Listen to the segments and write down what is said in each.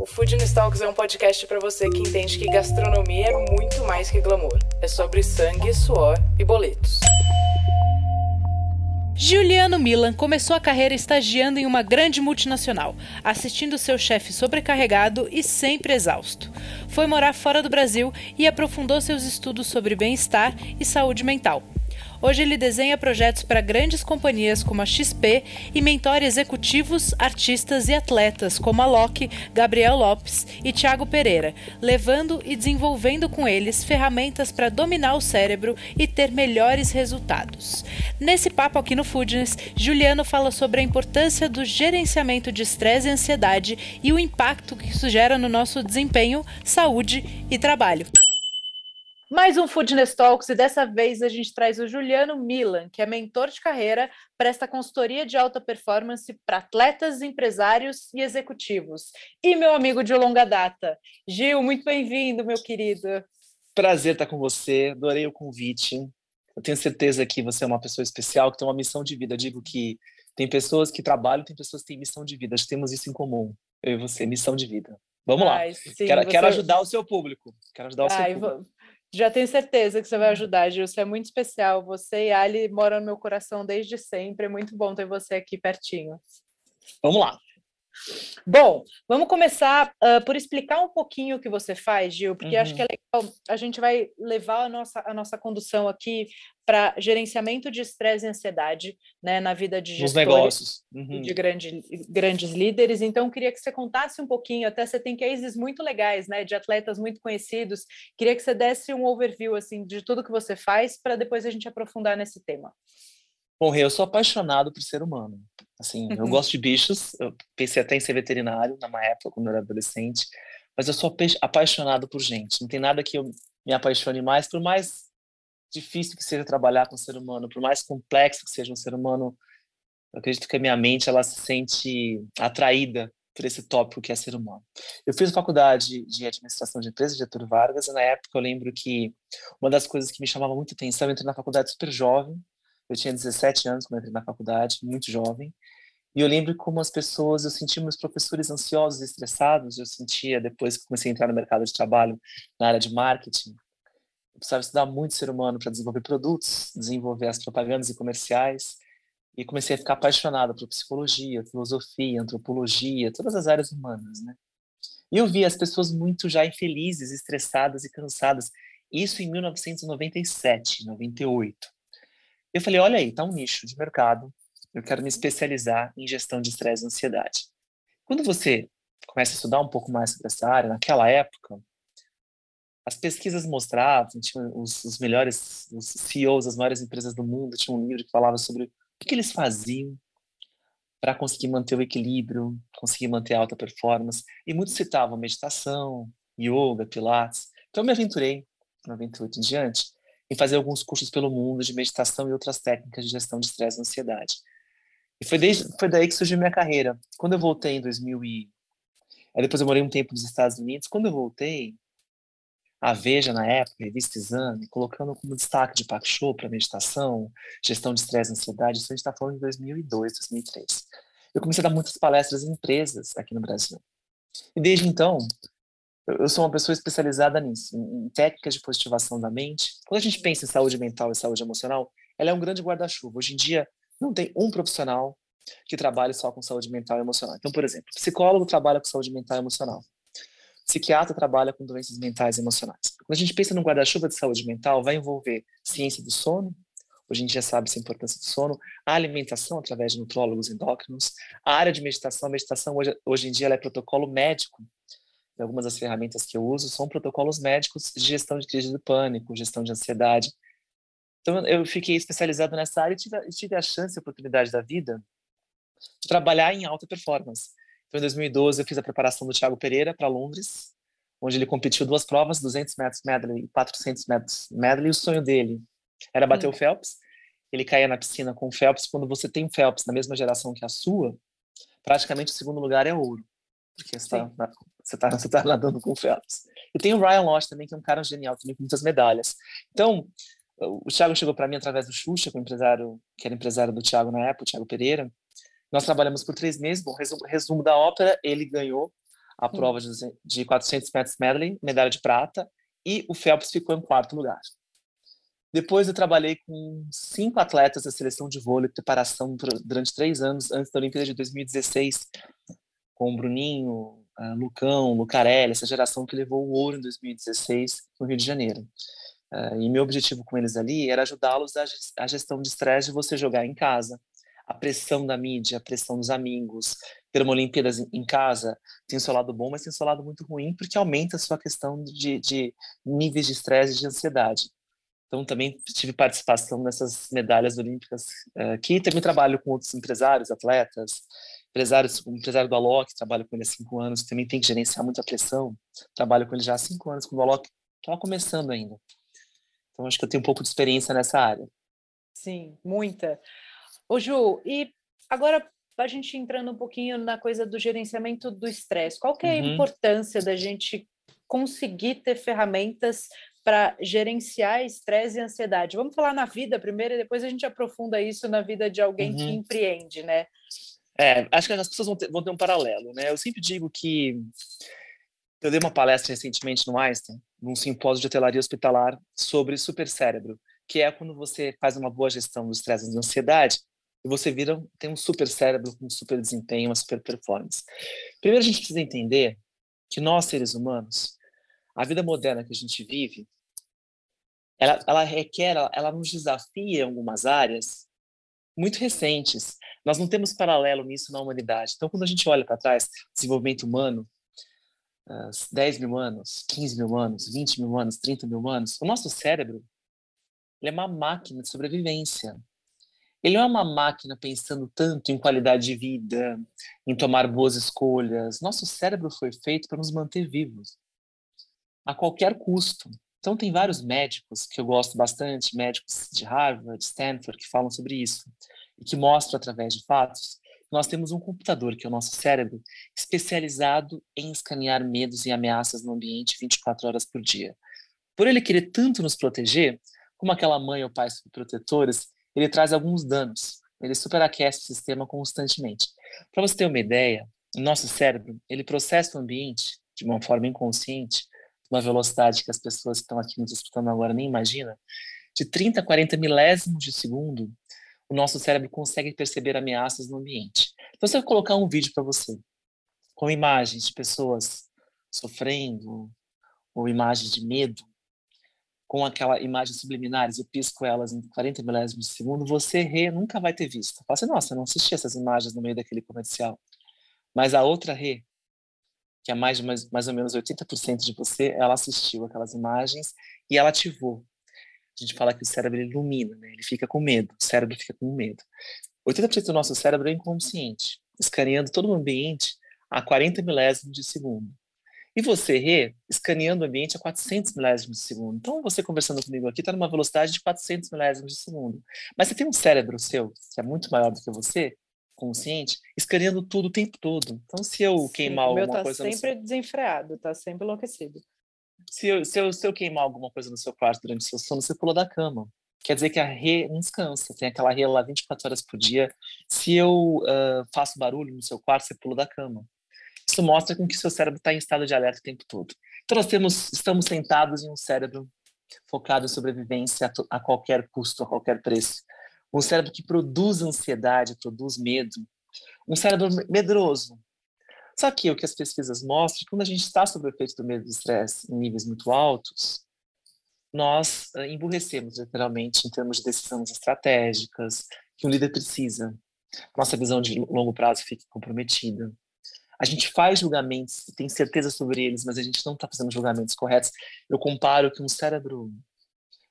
O Food Talks é um podcast para você que entende que gastronomia é muito mais que glamour. É sobre sangue, suor e boletos. Juliano Milan começou a carreira estagiando em uma grande multinacional, assistindo seu chefe sobrecarregado e sempre exausto. Foi morar fora do Brasil e aprofundou seus estudos sobre bem-estar e saúde mental. Hoje ele desenha projetos para grandes companhias como a XP e mentora executivos, artistas e atletas como a Loki, Gabriel Lopes e Thiago Pereira, levando e desenvolvendo com eles ferramentas para dominar o cérebro e ter melhores resultados. Nesse papo aqui no Foodness, Juliano fala sobre a importância do gerenciamento de estresse e ansiedade e o impacto que isso gera no nosso desempenho, saúde e trabalho. Mais um Foodness Talks e dessa vez a gente traz o Juliano Milan, que é mentor de carreira, presta consultoria de alta performance para atletas, empresários e executivos. E meu amigo de longa data. Gil, muito bem-vindo, meu querido. Prazer estar com você, adorei o convite. Eu tenho certeza que você é uma pessoa especial, que tem uma missão de vida. Eu digo que tem pessoas que trabalham, tem pessoas que têm missão de vida. Nós temos isso em comum, eu e você, missão de vida. Vamos Ai, lá. Sim, quero, você... quero, ajudar o seu público. Quero ajudar o Ai, seu público. Já tenho certeza que você vai uhum. ajudar, Gil. Você é muito especial. Você e Ali moram no meu coração desde sempre. É muito bom ter você aqui pertinho. Vamos lá. Bom, vamos começar uh, por explicar um pouquinho o que você faz, Gil, porque uhum. acho que é uhum. legal. A gente vai levar a nossa, a nossa condução aqui para gerenciamento de estresse e ansiedade né, na vida de gestores negócios. Uhum. de grande, grandes líderes. Então, queria que você contasse um pouquinho, até você tem cases muito legais, né, de atletas muito conhecidos. Queria que você desse um overview assim de tudo que você faz para depois a gente aprofundar nesse tema. Bom, eu sou apaixonado por ser humano. Assim, eu uhum. gosto de bichos. Eu pensei até em ser veterinário numa época quando eu era adolescente, mas eu sou apaixonado por gente. Não tem nada que eu me apaixone mais, por mais difícil que seja trabalhar com o ser humano, por mais complexo que seja um ser humano. Eu acredito que a minha mente ela se sente atraída por esse tópico que é ser humano. Eu fiz faculdade de administração de empresas, de Getúlio Vargas, e na época eu lembro que uma das coisas que me chamava muito atenção, eu entrei na faculdade super jovem, eu tinha 17 anos quando entrei na faculdade, muito jovem. E eu lembro como as pessoas, eu sentia meus professores ansiosos estressados. Eu sentia, depois que comecei a entrar no mercado de trabalho, na área de marketing, eu precisava estudar muito ser humano para desenvolver produtos, desenvolver as propagandas e comerciais. E comecei a ficar apaixonado por psicologia, filosofia, antropologia, todas as áreas humanas, né? E eu via as pessoas muito já infelizes, estressadas e cansadas. Isso em 1997, 98. Eu falei, olha aí, tá um nicho de mercado. Eu quero me especializar em gestão de estresse e ansiedade. Quando você começa a estudar um pouco mais sobre essa área, naquela época, as pesquisas mostravam, os, os melhores, os CEOs das maiores empresas do mundo, tinha um livro que falava sobre o que eles faziam para conseguir manter o equilíbrio, conseguir manter a alta performance. E muitos citavam meditação, yoga, pilates. Então eu me aventurei, em 98 em diante, em fazer alguns cursos pelo mundo de meditação e outras técnicas de gestão de estresse e ansiedade. E foi, desde, foi daí que surgiu minha carreira. Quando eu voltei em 2000 e... Aí depois eu morei um tempo nos Estados Unidos. Quando eu voltei, a Veja, na época, a revista Exame, colocando como destaque de Pak para meditação, gestão de estresse e ansiedade, isso a gente está falando de 2002, 2003. Eu comecei a dar muitas palestras em empresas aqui no Brasil. E desde então, eu sou uma pessoa especializada nisso, em técnicas de positivação da mente. Quando a gente pensa em saúde mental e saúde emocional, ela é um grande guarda-chuva. Hoje em dia, não tem um profissional que trabalhe só com saúde mental e emocional. Então, por exemplo, psicólogo trabalha com saúde mental e emocional. Psiquiatra trabalha com doenças mentais e emocionais. Quando a gente pensa no guarda-chuva de saúde mental, vai envolver ciência do sono, hoje em dia sabe-se a importância do sono, a alimentação através de nutrólogos endócrinos, a área de meditação, a meditação hoje, hoje em dia é protocolo médico algumas das ferramentas que eu uso são protocolos médicos de gestão de crise de pânico, gestão de ansiedade. Então, eu fiquei especializado nessa área e tive, tive a chance, a oportunidade da vida de trabalhar em alta performance. Então, em 2012, eu fiz a preparação do Thiago Pereira para Londres, onde ele competiu duas provas, 200 metros medley e 400 metros medley. E o sonho dele Era bater hum. o Phelps, ele caía na piscina com o Phelps. Quando você tem o Phelps na mesma geração que a sua, praticamente o segundo lugar é ouro. Porque está você tá, você tá nadando com o Phelps. E tem o Ryan Lochte também, que é um cara genial, também com muitas medalhas. Então, o Thiago chegou para mim através do Xuxa, que, é empresário, que era empresário do Thiago na época, o Thiago Pereira. Nós trabalhamos por três meses. Bom, resumo, resumo da ópera, ele ganhou a hum. prova de, de 400 metros medley, medalha de prata, e o Phelps ficou em quarto lugar. Depois eu trabalhei com cinco atletas da seleção de vôlei, preparação durante três anos, antes da Olimpíada de 2016, com o Bruninho, Lucão, Lucarelli, essa geração que levou o ouro em 2016 no Rio de Janeiro. Uh, e meu objetivo com eles ali era ajudá-los a gestão de estresse de você jogar em casa, a pressão da mídia, a pressão dos amigos, ter uma Olimpíadas em casa tem seu lado bom, mas tem seu lado muito ruim, porque aumenta a sua questão de, de níveis de estresse e de ansiedade. Então, também tive participação nessas medalhas olímpicas, uh, que também trabalho com outros empresários, atletas, empresários, o empresário do Alok, trabalho com ele há cinco anos, também tem que gerenciar muita pressão, trabalho com ele já há cinco anos, com o Alok estava começando ainda. Então, acho que eu tenho um pouco de experiência nessa área. Sim, muita. Ô, Ju, e agora a gente entrando um pouquinho na coisa do gerenciamento do estresse, qual que é a uhum. importância da gente conseguir ter ferramentas para gerenciar estresse e ansiedade? Vamos falar na vida primeiro e depois a gente aprofunda isso na vida de alguém uhum. que empreende, né? É, acho que as pessoas vão ter, vão ter um paralelo, né? Eu sempre digo que eu dei uma palestra recentemente no Einstein, num simpósio de hotelaria hospitalar sobre supercérebro, que é quando você faz uma boa gestão do estresse e da ansiedade e você vira tem um super cérebro com super desempenho, uma super performance. Primeiro a gente precisa entender que nós seres humanos, a vida moderna que a gente vive, ela, ela requer, ela, ela nos desafia em algumas áreas muito recentes. Nós não temos paralelo nisso na humanidade. Então, quando a gente olha para trás, desenvolvimento humano, 10 mil anos, 15 mil anos, 20 mil anos, 30 mil anos, o nosso cérebro é uma máquina de sobrevivência. Ele não é uma máquina pensando tanto em qualidade de vida, em tomar boas escolhas. Nosso cérebro foi feito para nos manter vivos, a qualquer custo. Então, tem vários médicos que eu gosto bastante, médicos de Harvard, Stanford, que falam sobre isso e que mostram através de fatos nós temos um computador, que é o nosso cérebro, especializado em escanear medos e ameaças no ambiente 24 horas por dia. Por ele querer tanto nos proteger, como aquela mãe ou pai protetores, ele traz alguns danos. Ele superaquece o sistema constantemente. Para você ter uma ideia, o nosso cérebro, ele processa o ambiente de uma forma inconsciente, uma velocidade que as pessoas que estão aqui nos escutando agora nem imaginam, de 30 a 40 milésimos de segundo, o nosso cérebro consegue perceber ameaças no ambiente. Então, se eu colocar um vídeo para você, com imagens de pessoas sofrendo, ou imagens de medo, com aquela imagens subliminares, eu pisco elas em 40 milésimos de segundo, você Rê, nunca vai ter visto. Fala assim, nossa, eu não assisti essas imagens no meio daquele comercial. Mas a outra Rê, que é mais, de mais, mais ou menos 80% de você, ela assistiu aquelas imagens e ela ativou. A gente fala que o cérebro ilumina, né? ele fica com medo, o cérebro fica com medo. 80% do nosso cérebro é inconsciente, escaneando todo o ambiente a 40 milésimos de segundo. E você, Rê, escaneando o ambiente a 400 milésimos de segundo. Então, você conversando comigo aqui está numa velocidade de 400 milésimos de segundo. Mas você tem um cérebro seu, que é muito maior do que você, consciente, escaneando tudo o tempo todo. Então, se eu queimar Sim, alguma tá coisa... Meu sempre desenfreado, está sempre enlouquecido. Se eu, se, eu, se eu queimar alguma coisa no seu quarto durante o seu sono, você pula da cama. Quer dizer que a rê não descansa, tem aquela rê lá 24 horas por dia. Se eu uh, faço barulho no seu quarto, você pula da cama. Isso mostra com que seu cérebro está em estado de alerta o tempo todo. Então nós temos, estamos sentados em um cérebro focado em sobrevivência a, a qualquer custo, a qualquer preço. Um cérebro que produz ansiedade, produz medo. Um cérebro medroso. Só que o que as pesquisas mostram, quando a gente está sob o efeito do medo e do estresse em níveis muito altos, nós uh, emburrecemos literalmente em termos de decisões estratégicas que um líder precisa. Nossa visão de longo prazo fica comprometida. A gente faz julgamentos, tem certeza sobre eles, mas a gente não está fazendo julgamentos corretos. Eu comparo que um cérebro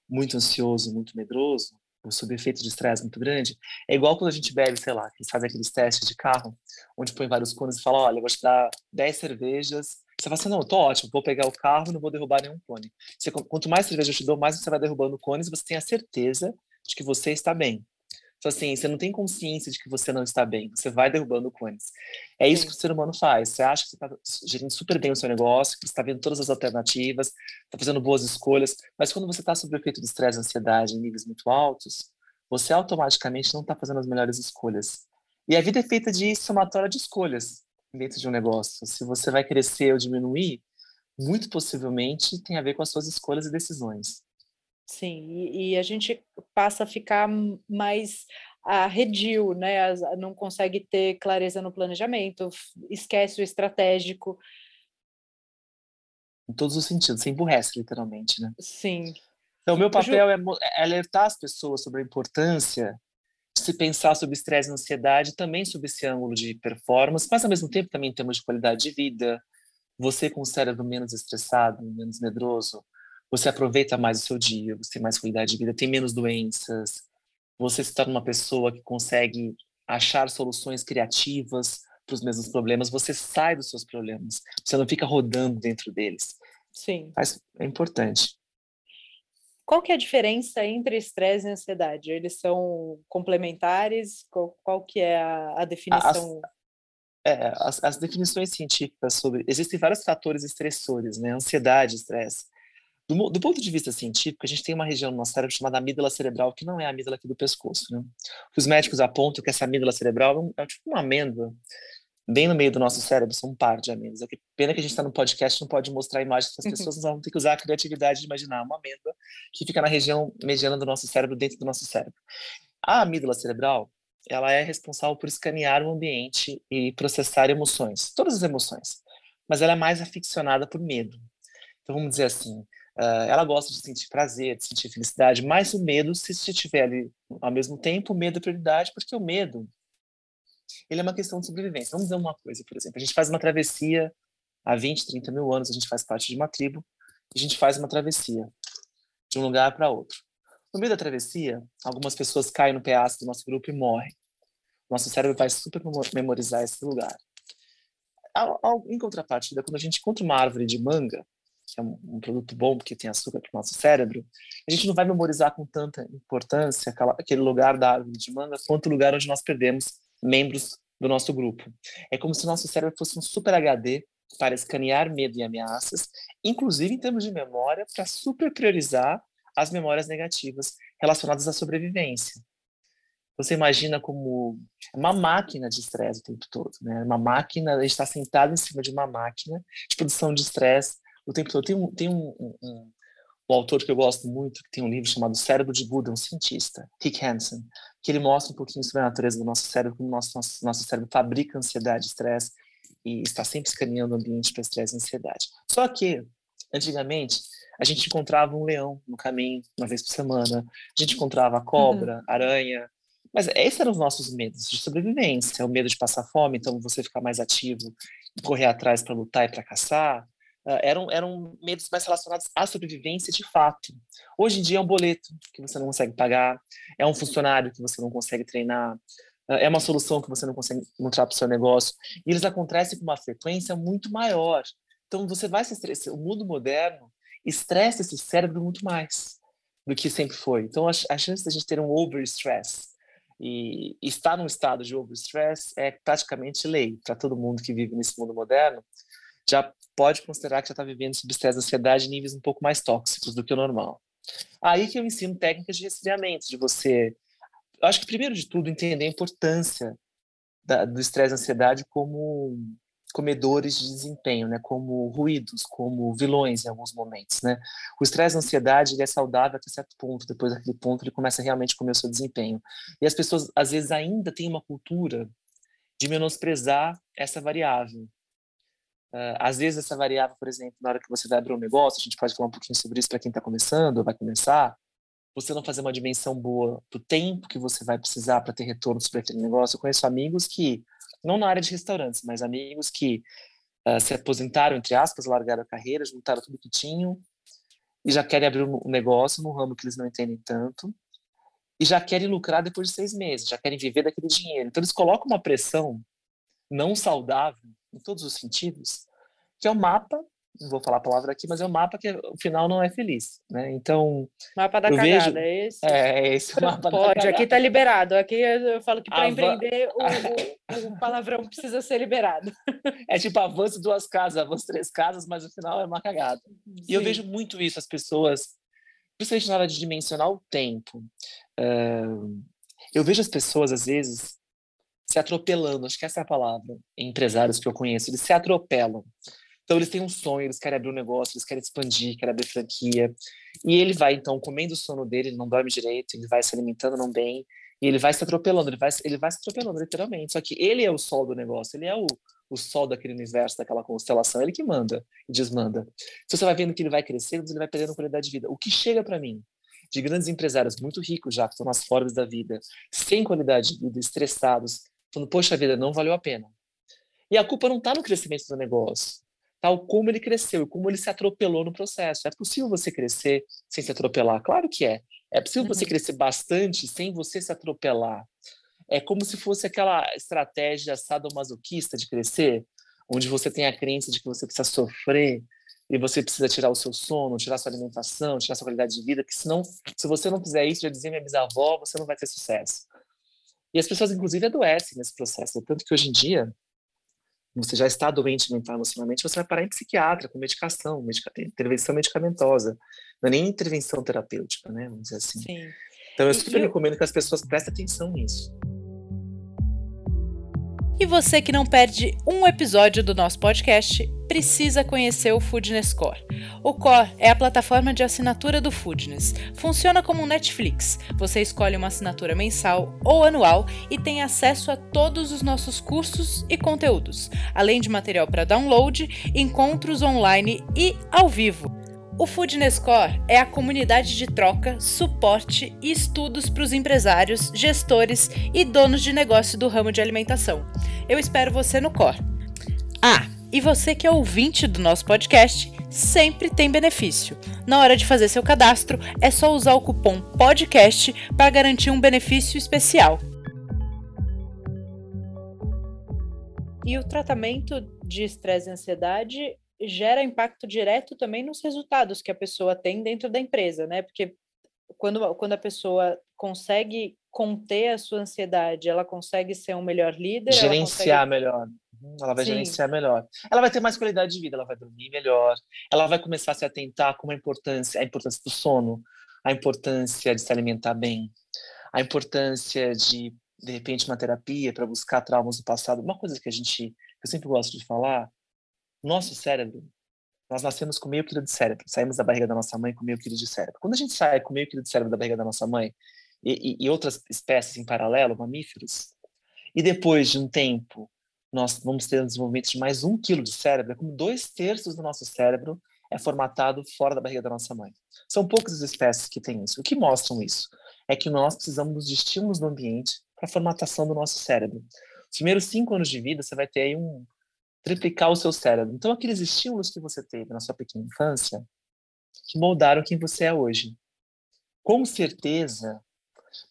muito ansioso, muito medroso, sob efeito de estresse muito grande, é igual quando a gente bebe, sei lá, que faz aqueles testes de carro, onde põe vários cones e fala, olha, eu vou te dar 10 cervejas Você fala assim, não, tô ótimo, vou pegar o carro, não vou derrubar nenhum cone. Você, quanto mais cerveja eu te dou, mais você vai derrubando cones e você tem a certeza de que você está bem. Então, assim, você não tem consciência de que você não está bem, você vai derrubando cones. É isso que o ser humano faz. Você acha que você está gerindo super bem o seu negócio, que você está vendo todas as alternativas, está fazendo boas escolhas, mas quando você está sob o efeito de estresse ansiedade em níveis muito altos, você automaticamente não está fazendo as melhores escolhas. E a vida é feita de somatória de escolhas dentro de um negócio. Se você vai crescer ou diminuir, muito possivelmente tem a ver com as suas escolhas e decisões. Sim, e, e a gente passa a ficar mais arredio, né? Não consegue ter clareza no planejamento, esquece o estratégico. Em todos os sentidos, se emburrece, literalmente, né? Sim. Então, o meu papel é, é alertar as pessoas sobre a importância de se pensar sobre estresse e ansiedade, também sobre esse ângulo de performance, mas ao mesmo tempo também temos de qualidade de vida. Você com o cérebro menos estressado, menos medroso, você aproveita mais o seu dia, você tem mais qualidade de vida, tem menos doenças, você se torna uma pessoa que consegue achar soluções criativas para os mesmos problemas, você sai dos seus problemas, você não fica rodando dentro deles. Sim. Mas é importante. Qual que é a diferença entre estresse e ansiedade? Eles são complementares? Qual, qual que é a, a definição? As, é, as, as, definições científicas sobre... Existem vários fatores estressores, né? Ansiedade, estresse. Do, do, ponto de vista científico, a gente tem uma região no nosso cérebro chamada amígdala cerebral, que não é a amígdala aqui do pescoço. Né? Os médicos apontam que essa amígdala cerebral é, é tipo uma amêndoa, bem no meio do nosso cérebro, são um par de amêndoas. É que pena que a gente está no podcast, não pode mostrar imagens para as uhum. pessoas, nós vamos ter que usar a criatividade de imaginar uma amêndoa que fica na região mediana do nosso cérebro, dentro do nosso cérebro. A amígdala cerebral, ela é responsável por escanear o ambiente e processar emoções, todas as emoções, mas ela é mais aficionada por medo. Então vamos dizer assim, ela gosta de sentir prazer, de sentir felicidade, mas o medo, se estiver ali ao mesmo tempo, o medo é prioridade, porque o medo ele é uma questão de sobrevivência. Vamos dizer uma coisa, por exemplo, a gente faz uma travessia há 20, 30 mil anos, a gente faz parte de uma tribo, e a gente faz uma travessia de um lugar para outro. No meio da travessia, algumas pessoas caem no pedaço do nosso grupo e morrem. Nosso cérebro vai super memorizar esse lugar. Em contrapartida, quando a gente encontra uma árvore de manga, que é um, produto bom porque tem açúcar para o nosso cérebro, a gente não vai memorizar com tanta importância aquela, aquele lugar da árvore de manga quanto o lugar onde nós perdemos membros do nosso grupo. É como se o nosso cérebro fosse um super HD para escanear medo e ameaças, inclusive em termos de memória, para super priorizar as memórias negativas relacionadas à sobrevivência. Você imagina como uma máquina de estresse o tempo todo, né? Uma máquina, a gente está sentado em cima de uma máquina de produção de estresse o tempo todo. Tem um, tem um, um, um, autor que eu gosto muito, que tem um livro chamado Cérebro de Buda, um cientista, Rick Hansen, que ele mostra um pouquinho sobre a natureza do nosso cérebro, como o nosso, nosso, nosso cérebro fabrica ansiedade, estresse, e está sempre escaneando o ambiente para estresse e ansiedade. Só que, antigamente, a gente encontrava um leão no caminho, uma vez por semana, a gente encontrava cobra, uhum. aranha, mas esses eram os nossos medos de sobrevivência, o medo de passar fome, então você ficar mais ativo, correr atrás para lutar e para caçar, uh, eram, eram medos mais relacionados à sobrevivência de fato. Hoje em dia é um boleto que você não consegue pagar, é um funcionário que você não consegue treinar, uh, é uma solução que você não consegue encontrar para o seu negócio, e eles acontecem com uma frequência muito maior. Então você vai se estressar. O mundo moderno estressa esse cérebro muito mais do que sempre foi. Então a, a chance a gente ter um overstress e estar num estado de overstress é praticamente lei para todo mundo que vive nesse mundo moderno já pode considerar que já está vivendo sob estresse e ansiedade em níveis um pouco mais tóxicos do que o normal. Aí que eu ensino técnicas de resfriamento, de você. Eu acho que, primeiro de tudo, entender a importância da, do estresse e ansiedade como comedores de desempenho, né, como ruídos, como vilões em alguns momentos, né? O estresse e a ansiedade ele é saudável até certo ponto, depois daquele ponto ele começa realmente a comer o seu desempenho. E as pessoas às vezes ainda têm uma cultura de menosprezar essa variável. Uh, às vezes essa variável, por exemplo, na hora que você vai abrir um negócio, a gente pode falar um pouquinho sobre isso para quem está começando vai começar, você não fazer uma dimensão boa do tempo que você vai precisar para ter retorno sobre aquele negócio. Eu conheço amigos que, não na área de restaurantes, mas amigos que uh, se aposentaram, entre aspas, largaram a carreira, juntaram tudo que tinham e já querem abrir um negócio num ramo que eles não entendem tanto e já querem lucrar depois de seis meses, já querem viver daquele dinheiro. Então eles colocam uma pressão não saudável em todos os sentidos, que é o mapa não vou falar a palavra aqui, mas é um mapa que o final não é feliz, né? Então mapa da cagada, vejo... é esse? É, é esse o mapa Pode, aqui tá liberado. Aqui eu falo que para empreender o, o, o, palavrão precisa ser liberado. É tipo avanço duas casas, avanço três casas, mas o final é uma cagada. Sim. E eu vejo muito isso as pessoas, principalmente na hora de dimensionar o tempo. Uh, eu vejo as pessoas às vezes se atropelando, acho que essa é a palavra, empresários que eu conheço, eles se atropelam. Então eles têm um sonho, eles querem abrir um negócio, eles querem expandir, querem abrir franquia. E ele vai então comendo o sono dele, ele não dorme direito, ele vai se alimentando não bem, e ele vai se atropelando, ele vai, ele vai se atropelando literalmente. Só que ele é o sol do negócio, ele é o, o sol daquele universo, daquela constelação, ele que manda e desmanda. Se você vai vendo que ele vai crescendo, ele vai perdendo qualidade de vida. O que chega para mim de grandes empresários muito ricos já, que estão nas formas da vida, sem qualidade de vida, estressados, falando, poxa vida, não valeu a pena. E a culpa não está no crescimento do negócio tal como ele cresceu e como ele se atropelou no processo. É possível você crescer sem se atropelar? Claro que é. É possível uhum. você crescer bastante sem você se atropelar. É como se fosse aquela estratégia sadomasoquista de crescer, onde você tem a crença de que você precisa sofrer e você precisa tirar o seu sono, tirar sua alimentação, tirar sua qualidade de vida, que senão, se você não fizer isso, já dizia minha bisavó, você não vai ter sucesso. E as pessoas, inclusive, adoecem nesse processo. Tanto que hoje em dia, você já está doente mental emocionalmente, você vai parar em psiquiatra, com medicação, medica intervenção medicamentosa. Não é nem intervenção terapêutica, né? Vamos dizer assim. Sim. Então, eu super recomendo que as pessoas prestem atenção nisso. E você que não perde um episódio do nosso podcast, precisa conhecer o Foodness Core. O Core é a plataforma de assinatura do Foodness. Funciona como um Netflix. Você escolhe uma assinatura mensal ou anual e tem acesso a todos os nossos cursos e conteúdos, além de material para download, encontros online e ao vivo. O Foodness Core é a comunidade de troca, suporte e estudos para os empresários, gestores e donos de negócio do ramo de alimentação. Eu espero você no Core. Ah, e você que é ouvinte do nosso podcast, sempre tem benefício. Na hora de fazer seu cadastro, é só usar o cupom PODCAST para garantir um benefício especial. E o tratamento de estresse e ansiedade gera impacto direto também nos resultados que a pessoa tem dentro da empresa, né? Porque quando, quando a pessoa consegue conter a sua ansiedade, ela consegue ser um melhor líder. Gerenciar consegue... melhor. Uhum, ela vai Sim. gerenciar melhor. Ela vai ter mais qualidade de vida, ela vai dormir melhor. Ela vai começar a se atentar com a importância, a importância do sono, a importância de se alimentar bem, a importância de de repente uma terapia para buscar traumas do passado. Uma coisa que a gente, que eu sempre gosto de falar, nosso cérebro, nós nascemos com meio quilo de cérebro, saímos da barriga da nossa mãe com meio quilo de cérebro. Quando a gente sai com meio quilo de cérebro da barriga da nossa mãe e, e, e outras espécies em paralelo, mamíferos, e depois de um tempo nós vamos ter um desenvolvimento de mais um quilo de cérebro, é como dois terços do nosso cérebro é formatado fora da barriga da nossa mãe. São poucas as espécies que têm isso. O que mostram isso? É que nós precisamos de estímulos do ambiente para a formatação do nosso cérebro. Os primeiros cinco anos de vida, você vai ter aí um, triplicar o seu cérebro. Então, aqueles estímulos que você teve na sua pequena infância, que moldaram quem você é hoje. Com certeza,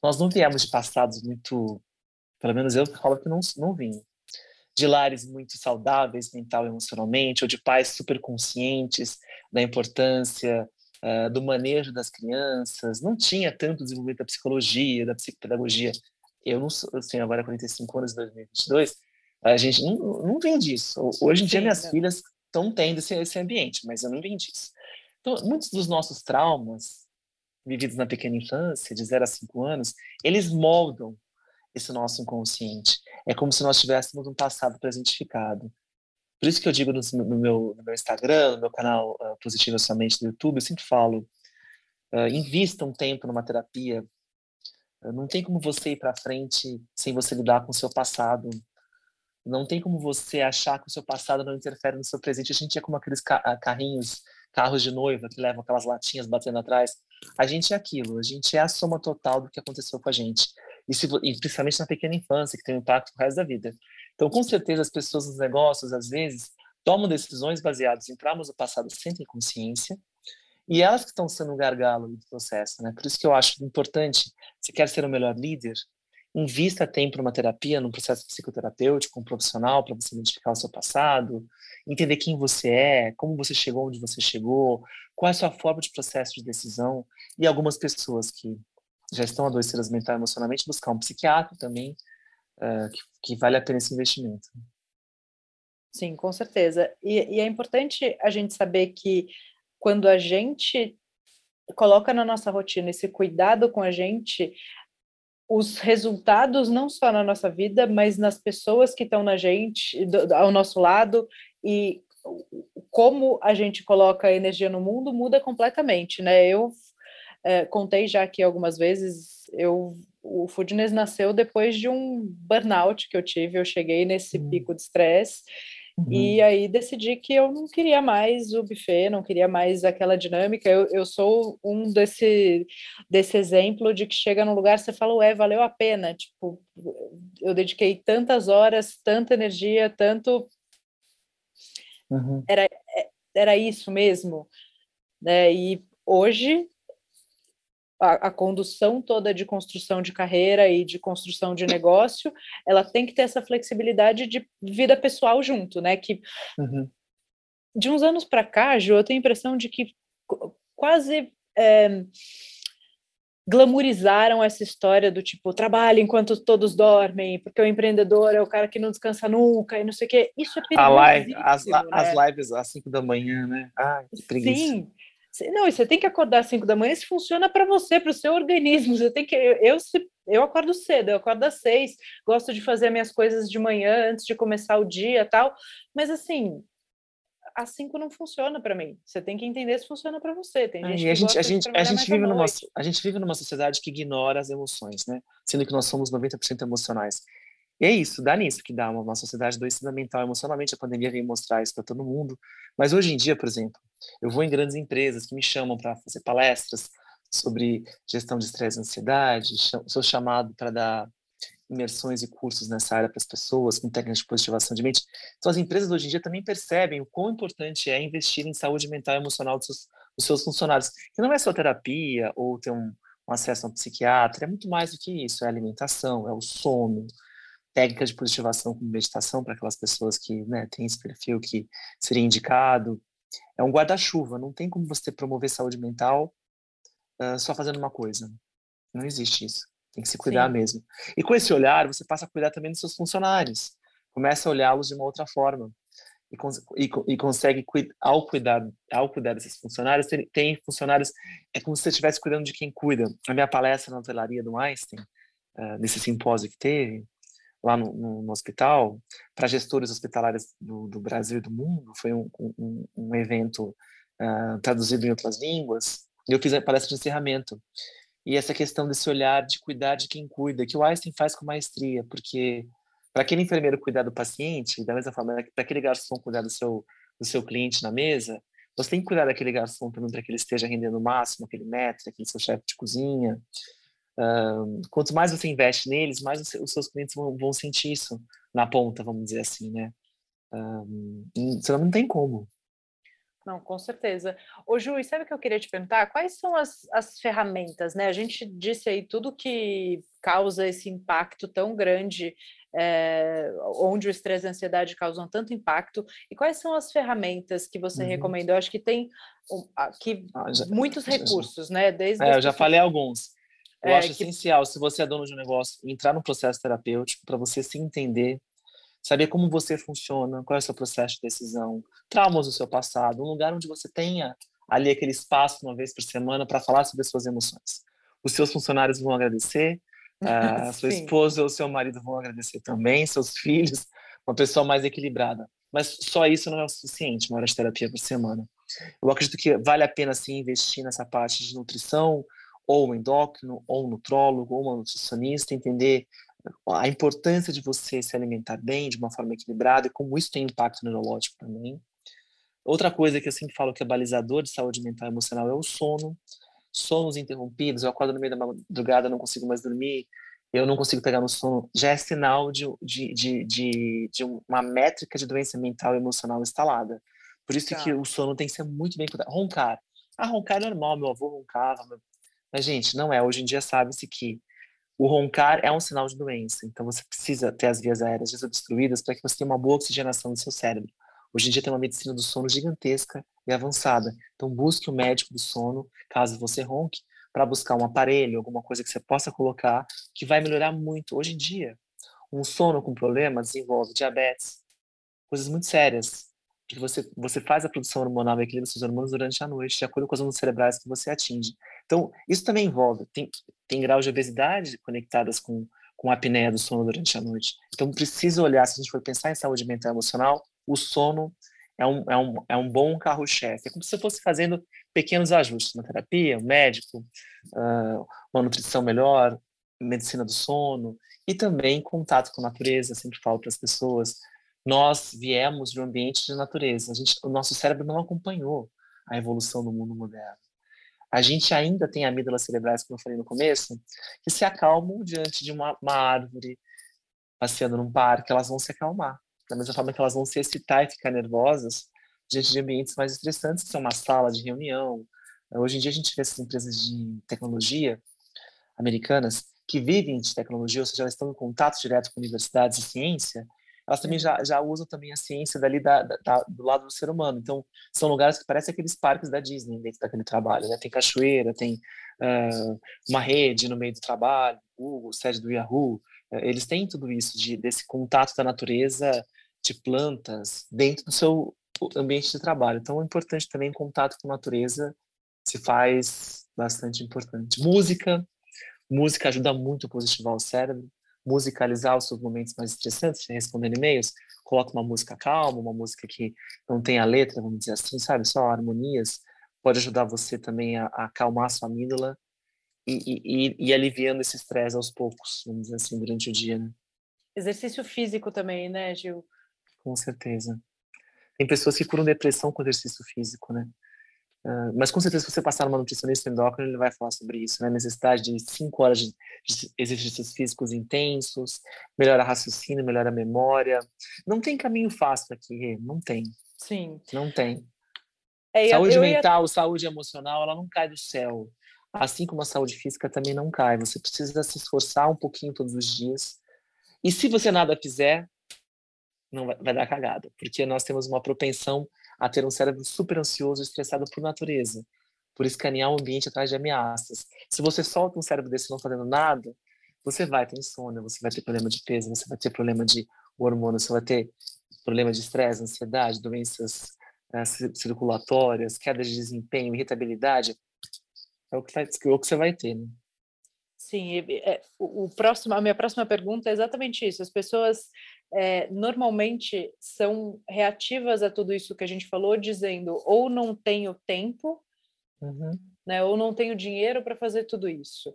nós não viemos de passados muito, pelo menos eu falo que não, não vim, de lares muito saudáveis mental e emocionalmente, ou de pais super conscientes da importância uh, do manejo das crianças. Não tinha tanto desenvolvimento da psicologia, da psicopedagogia. Eu não sou, assim, agora 45 anos, 2022, a gente não, não vem disso. Hoje em dia, minhas filhas estão tendo esse, esse ambiente, mas eu não vim disso. Então, muitos dos nossos traumas, vividos na pequena infância, de 0 a 5 anos, eles moldam esse nosso inconsciente. É como se nós tivéssemos um passado presentificado. Por isso que eu digo no, no, meu, no meu, Instagram, no meu canal uh, Positiva Somente do YouTube, eu sempre falo, uh, invista um tempo numa terapia. Uh, não tem como você ir para frente sem você lidar com o seu passado, não tem como você achar que o seu passado não interfere no seu presente. A gente é como aqueles ca ah, carrinhos, carros de noiva que levam aquelas latinhas batendo atrás. A gente é aquilo, a gente é a soma total do que aconteceu com a gente. E, se, e principalmente na pequena infância, que tem um impacto no resto da vida. Então, com certeza, as pessoas nos negócios, às vezes, tomam decisões baseadas em traumas do passado sem ter consciência, e elas que estão sendo o gargalo do processo, né? Por isso que eu acho importante, se quer ser o melhor líder, invista tempo numa terapia, num processo psicoterapêutico, um profissional, para você identificar o seu passado, entender quem você é, como você chegou onde você chegou, qual é a sua forma de processo de decisão. E algumas pessoas que já estão adoecidas mental e emocionalmente, buscar um psiquiatra também, uh, que, que, vale a pena esse investimento. Sim, com certeza. E, e é importante a gente saber que quando a gente coloca na nossa rotina esse cuidado com a gente, os resultados não só na nossa vida, mas nas pessoas que estão na gente, do, ao nosso lado e como a gente coloca energia no mundo muda completamente, né? Eu é, contei já aqui algumas vezes, eu o Foodness nasceu depois de um burnout que eu tive, eu cheguei nesse uhum. pico de estresse Uhum. E aí decidi que eu não queria mais o buffet, não queria mais aquela dinâmica. Eu, eu sou um desse, desse exemplo de que chega num lugar você fala, ué, valeu a pena. Tipo, eu dediquei tantas horas, tanta energia, tanto. Uhum. Era, é, era isso mesmo. Né? E hoje a, a, condução toda de construção de carreira e de construção de negócio, ela tem que ter essa flexibilidade de vida pessoal junto, né? Que uhum. de uns anos para cá, Ju, eu tenho a impressão de que quase é, glamorizaram essa história do tipo trabalho enquanto todos dormem, porque o empreendedor é o cara que não descansa nunca e não sei o quê. Isso é perigoso. Live, as, né? as lives às 5 da manhã, né? Ai, que preguiça. Sim. Não, você tem que acordar às 5 da manhã se funciona para você, para o seu organismo. Você tem que. Eu, eu acordo cedo, eu acordo às 6, gosto de fazer minhas coisas de manhã antes de começar o dia tal. Mas assim, às 5 não funciona para mim. Você tem que entender se funciona para você. Tem gente a gente, a gente, a gente vive numa a gente vive numa sociedade que ignora as emoções, né? Sendo que nós somos 90% emocionais. E é isso, dá nisso que dá uma, uma sociedade adoecida mental emocionalmente. A pandemia veio mostrar isso para todo mundo. Mas hoje em dia, por exemplo, eu vou em grandes empresas que me chamam para fazer palestras sobre gestão de estresse e ansiedade, sou chamado para dar imersões e cursos nessa área para as pessoas, com técnicas de positivação de mente. Então, as empresas hoje em dia também percebem o quão importante é investir em saúde mental e emocional dos seus, dos seus funcionários. Que não é só terapia ou ter um, um acesso a um psiquiatra, é muito mais do que isso. É alimentação, é o sono, técnicas de positivação como meditação para aquelas pessoas que né, têm esse perfil que seria indicado, é um guarda-chuva. Não tem como você promover saúde mental uh, só fazendo uma coisa. Não existe isso. Tem que se cuidar Sim. mesmo. E com esse olhar, você passa a cuidar também dos seus funcionários. Começa a olhá-los de uma outra forma. E, e, e, consegue, ao cuidar, ao cuidar desses funcionários, tem, tem, funcionários, é como se você estivesse cuidando de quem cuida. A minha palestra na hotelaria do Einstein, uh, nesse simpósio que teve, lá no, no, no hospital, para gestores hospitalares do, do, Brasil e do mundo, foi um, um, um evento uh, traduzido em outras línguas, e eu fiz a palestra de encerramento. E essa questão desse olhar de cuidar de quem cuida, que o Einstein faz com maestria, porque para aquele enfermeiro cuidar do paciente, da mesma forma, para aquele garçom cuidar do seu, do seu cliente na mesa, você tem que cuidar daquele garçom também para que ele esteja rendendo o máximo, aquele metro, aquele seu chefe de cozinha, Quanto mais você investe neles, mais os seus clientes vão, vão sentir isso na ponta, vamos dizer assim, né? Uh, senão não tem como. Não, com certeza. Ô, Ju, sabe o que eu queria te perguntar? Quais são as, as ferramentas, né? A gente disse aí tudo que causa esse impacto tão grande, é, onde o estresse e a ansiedade causam tanto impacto, e quais são as ferramentas que você uhum. recomenda? Eu acho que tem aqui ah, já, muitos recursos, já, né? Desde é, eu já falei alguns. Eu é, acho que... essencial, se você é dono de um negócio, entrar no processo terapêutico para você se entender, saber como você funciona, qual é o seu processo de decisão, traumas do seu passado, um lugar onde você tenha ali aquele espaço uma vez por semana para falar sobre as suas emoções. Os seus funcionários vão agradecer, a sua esposa ou seu marido vão agradecer também, seus filhos, uma pessoa mais equilibrada. Mas só isso não é o suficiente, uma hora de terapia por semana. Eu acredito que vale a pena sim investir nessa parte de nutrição, ou um endócrino, ou um nutrólogo, ou uma nutricionista, entender a importância de você se alimentar bem, de uma forma equilibrada, e como isso tem impacto neurológico também. Outra coisa que eu sempre falo que é balizador de saúde mental e emocional é o sono. Sonos interrompidos, eu acordo no meio da madrugada, não consigo mais dormir, eu não consigo pegar no sono, já é sinal de, de, de, de, de uma métrica de doença mental e emocional instalada. Por isso tá. que o sono tem que ser muito bem cuidado. Roncar. Ah, roncar é normal, meu avô roncava, meu mas, gente, não é. Hoje em dia sabe-se que O roncar é um sinal de doença, então você precisa ter as vias aéreas desobstruídas para que você tenha uma boa oxigenação do seu cérebro. Hoje em dia tem uma medicina do sono gigantesca e avançada. Então busque o um médico do sono, caso você ronque, para buscar um aparelho, alguma coisa que você possa colocar, que vai melhorar muito. Hoje em dia, um sono com problema desenvolve diabetes, coisas muito sérias, porque você, você faz a produção hormonal e equilibra seus hormônios durante a noite, de acordo com as ondas cerebrais que você atinge. Então, isso também envolve, tem, tem graus de obesidade conectadas com, com a apneia do sono durante a noite. Então, precisa olhar, se a gente for pensar em saúde mental e emocional, o sono é um, é um, é um bom carro-chefe. É como se você fosse fazendo pequenos ajustes, uma terapia, um médico, uh, uma nutrição melhor, medicina do sono, e também contato com a natureza, sempre falo para as pessoas, nós viemos de um ambiente de natureza, gente, o nosso cérebro não acompanhou a evolução do mundo moderno. A gente ainda tem amígdalas cerebrais, como eu falei no começo, que se acalmam diante de uma, uma árvore, passeando num parque, elas vão se acalmar. Da mesma forma que elas vão se excitar e ficar nervosas diante de ambientes mais estressantes, que são uma sala de reunião. Hoje em dia a gente vê essas empresas de tecnologia americanas que vivem de tecnologia, ou seja, elas estão em contato direto com universidades e ciência, elas também já, já usam também a ciência dali da, da, do lado do ser humano. Então, são lugares que parecem aqueles parques da Disney dentro daquele trabalho, né? Tem cachoeira, tem uh, uma rede no meio do trabalho, Google, sede do Yahoo, uh, eles têm tudo isso, de, desse contato da natureza, de plantas, dentro do seu ambiente de trabalho. Então, é importante também contato com a natureza, se faz bastante importante. Música, música ajuda muito a positivar o cérebro musicalizar os seus momentos mais estressantes, respondendo e-mails, coloca uma música calma, uma música que não tem a letra, vamos dizer assim, sabe, só harmonias, pode ajudar você também a, a acalmar a sua amígdala e, e, e, aliviando esse estresse aos poucos, vamos dizer assim, durante o dia, né? Exercício físico também, né, Gil? Com certeza. Tem pessoas que curam depressão com exercício físico, né? Uh, mas com certeza, se você passar numa nutricionista endócrina, ele vai falar sobre isso, né? Necessidade de cinco horas de, de exercícios físicos intensos, melhora raciocínio, melhora a memória. Não tem caminho fácil aqui, não tem. Sim. Não tem. É, saúde eu, eu mental, ia... saúde emocional, ela não cai do céu. Assim como a saúde física também não cai. Você precisa se esforçar um pouquinho todos os dias. E se você nada fizer, não vai, vai dar cagada, porque nós temos uma propensão a ter um cérebro super ansioso estressado por natureza, por escanear o ambiente atrás de ameaças. Se você solta um cérebro desse não fazendo nada, você vai ter insônia, você vai ter problema de peso, você vai ter problema de hormônio, você vai ter problema de estresse, ansiedade, doenças é, circulatórias, queda de desempenho, irritabilidade. É o que, é o que você vai ter, né? Sim, é, o, o próximo, a minha próxima pergunta é exatamente isso. As pessoas é, normalmente são reativas a tudo isso que a gente falou, dizendo ou não tenho tempo, uhum. né, ou não tenho dinheiro para fazer tudo isso.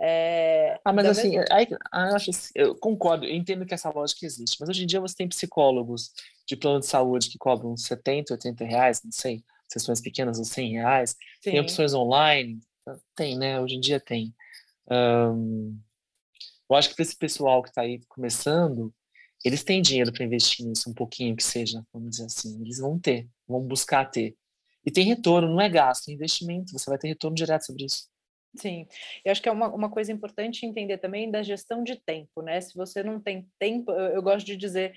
É, ah, mas assim, mesma... aí, eu, acho, eu concordo, eu entendo que essa lógica existe, mas hoje em dia você tem psicólogos de plano de saúde que cobram 70, 80 reais, não sei, sessões pequenas ou 100 reais, Sim. tem opções online, tem, né, hoje em dia tem. Um, eu acho que para esse pessoal que está aí começando, eles têm dinheiro para investir nisso, um pouquinho que seja, vamos dizer assim. Eles vão ter, vão buscar ter. E tem retorno, não é gasto, é investimento. Você vai ter retorno direto sobre isso. Sim, eu acho que é uma, uma coisa importante entender também da gestão de tempo, né? Se você não tem tempo, eu, eu gosto de dizer,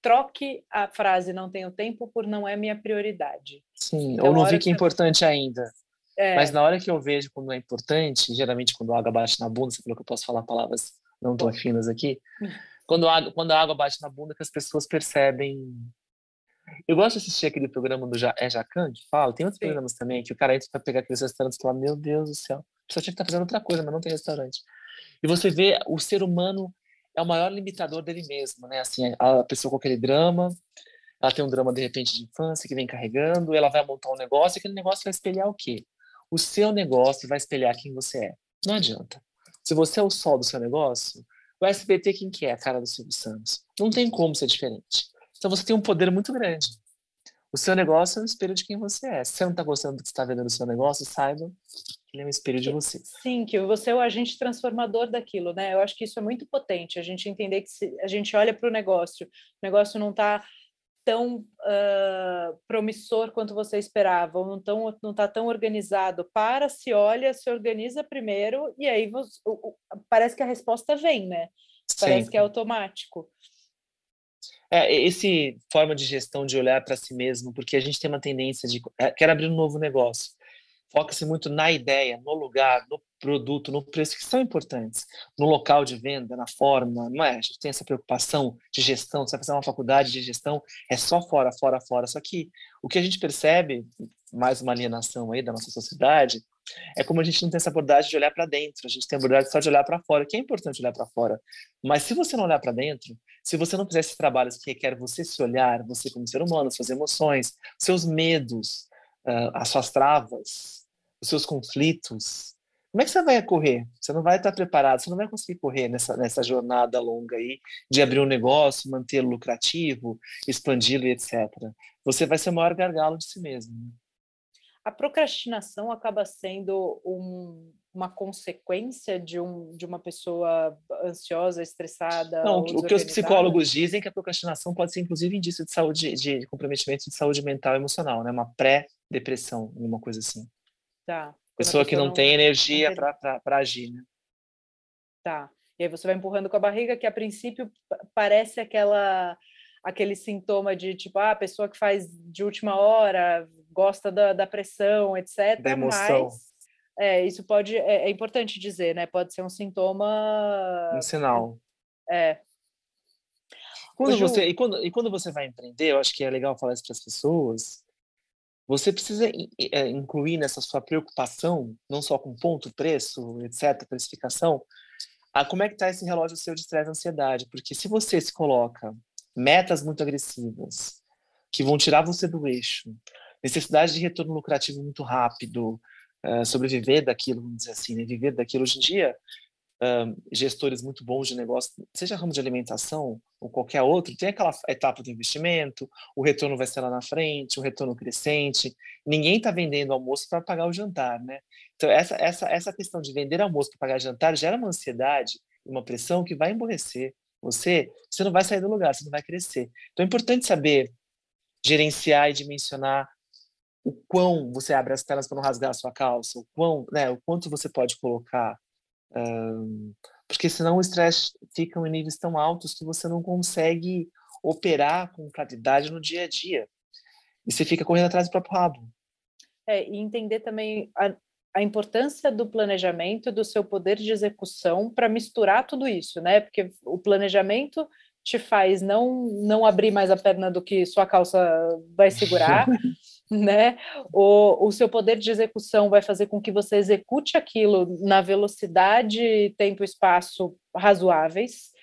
troque a frase não tenho tempo por não é minha prioridade. Sim, então, ou não vi que é importante ainda. É... Mas na hora que eu vejo quando é importante, geralmente quando a água bate na bunda, você falou que eu posso falar palavras não tão finas aqui, quando a, quando a água bate na bunda que as pessoas percebem. Eu gosto de assistir aquele programa do ja, é Jacan que fala, tem outros Sim. programas também que o cara entra para pegar aqueles restaurantes e fala: Meu Deus do céu, só tinha que estar tá fazendo outra coisa, mas não tem restaurante. E você vê o ser humano é o maior limitador dele mesmo, né? Assim, a pessoa com aquele drama, ela tem um drama de repente de infância que vem carregando, ela vai montar um negócio e aquele negócio vai espelhar o quê? O seu negócio vai espelhar quem você é. Não adianta. Se você é o sol do seu negócio, o SBT, quem que é a cara do Silvio Santos? Não tem como ser diferente. Então você tem um poder muito grande. O seu negócio é um espelho de quem você é. Se você não está gostando do que está vendo no seu negócio, saiba que ele é um espelho de você. Sim, que você é o agente transformador daquilo, né? Eu acho que isso é muito potente, a gente entender que se a gente olha para o negócio, o negócio não está tão uh, promissor quanto você esperava, ou não está não tá tão organizado. Para, se olha, se organiza primeiro, e aí você, parece que a resposta vem, né? Parece Sim. que é automático. É, esse forma de gestão de olhar para si mesmo, porque a gente tem uma tendência de é, quer abrir um novo negócio foca-se muito na ideia, no lugar, no produto, no preço, que são importantes, no local de venda, na forma, não é? A gente tem essa preocupação de gestão, você vai fazer uma faculdade de gestão, é só fora, fora, fora. Só que o que a gente percebe, mais uma alienação aí da nossa sociedade, é como a gente não tem essa abordagem de olhar para dentro, a gente tem a abordagem só de olhar para fora, que é importante olhar para fora. Mas se você não olhar para dentro, se você não fizer esses trabalhos que requer você se olhar, você como ser humano, suas emoções, seus medos, uh, as suas travas, os seus conflitos, como é que você vai correr? Você não vai estar preparado, você não vai conseguir correr nessa, nessa jornada longa aí de abrir um negócio, mantê-lo lucrativo, expandi-lo etc. Você vai ser o maior gargalo de si mesmo. A procrastinação acaba sendo um, uma consequência de, um, de uma pessoa ansiosa, estressada? Não, o que os psicólogos dizem é que a procrastinação pode ser inclusive indício de saúde, de comprometimento de saúde mental e emocional, né? Uma pré-depressão, uma coisa assim. Tá. Pessoa, pessoa que não, não tem energia para agir, né? Tá. E aí você vai empurrando com a barriga, que a princípio parece aquela aquele sintoma de tipo, ah, a pessoa que faz de última hora, gosta da, da pressão, etc. Da emoção. Mas é, isso pode, é, é, importante dizer, né? Pode ser um sintoma. Um sinal. É. Quando Ju... você, e, quando, e quando você vai empreender, eu acho que é legal falar isso para as pessoas, você precisa é, incluir nessa sua preocupação, não só com ponto, preço, etc., precificação, a como é que está esse relógio seu de estresse e ansiedade. Porque se você se coloca metas muito agressivas, que vão tirar você do eixo, necessidade de retorno lucrativo muito rápido, uh, sobreviver daquilo, vamos dizer assim, né? viver daquilo. Hoje em dia, gestores muito bons de negócio, seja ramo de alimentação ou qualquer outro, tem aquela etapa do investimento, o retorno vai ser lá na frente, o retorno crescente. Ninguém está vendendo almoço para pagar o jantar, né? Então, essa, essa, essa questão de vender almoço para pagar jantar gera uma ansiedade, uma pressão que vai emborrecer você. Você não vai sair do lugar, você não vai crescer. Então, é importante saber gerenciar e dimensionar o quão você abre as telas para não rasgar a sua calça, o quão, né, o quanto você pode colocar porque senão o estresse fica em níveis tão altos que você não consegue operar com claridade no dia a dia. E você fica correndo atrás do próprio rabo. É, e entender também a, a importância do planejamento, do seu poder de execução para misturar tudo isso, né? Porque o planejamento te faz não não abrir mais a perna do que sua calça vai segurar, né? O, o seu poder de execução vai fazer com que você execute aquilo na velocidade, tempo e espaço razoáveis.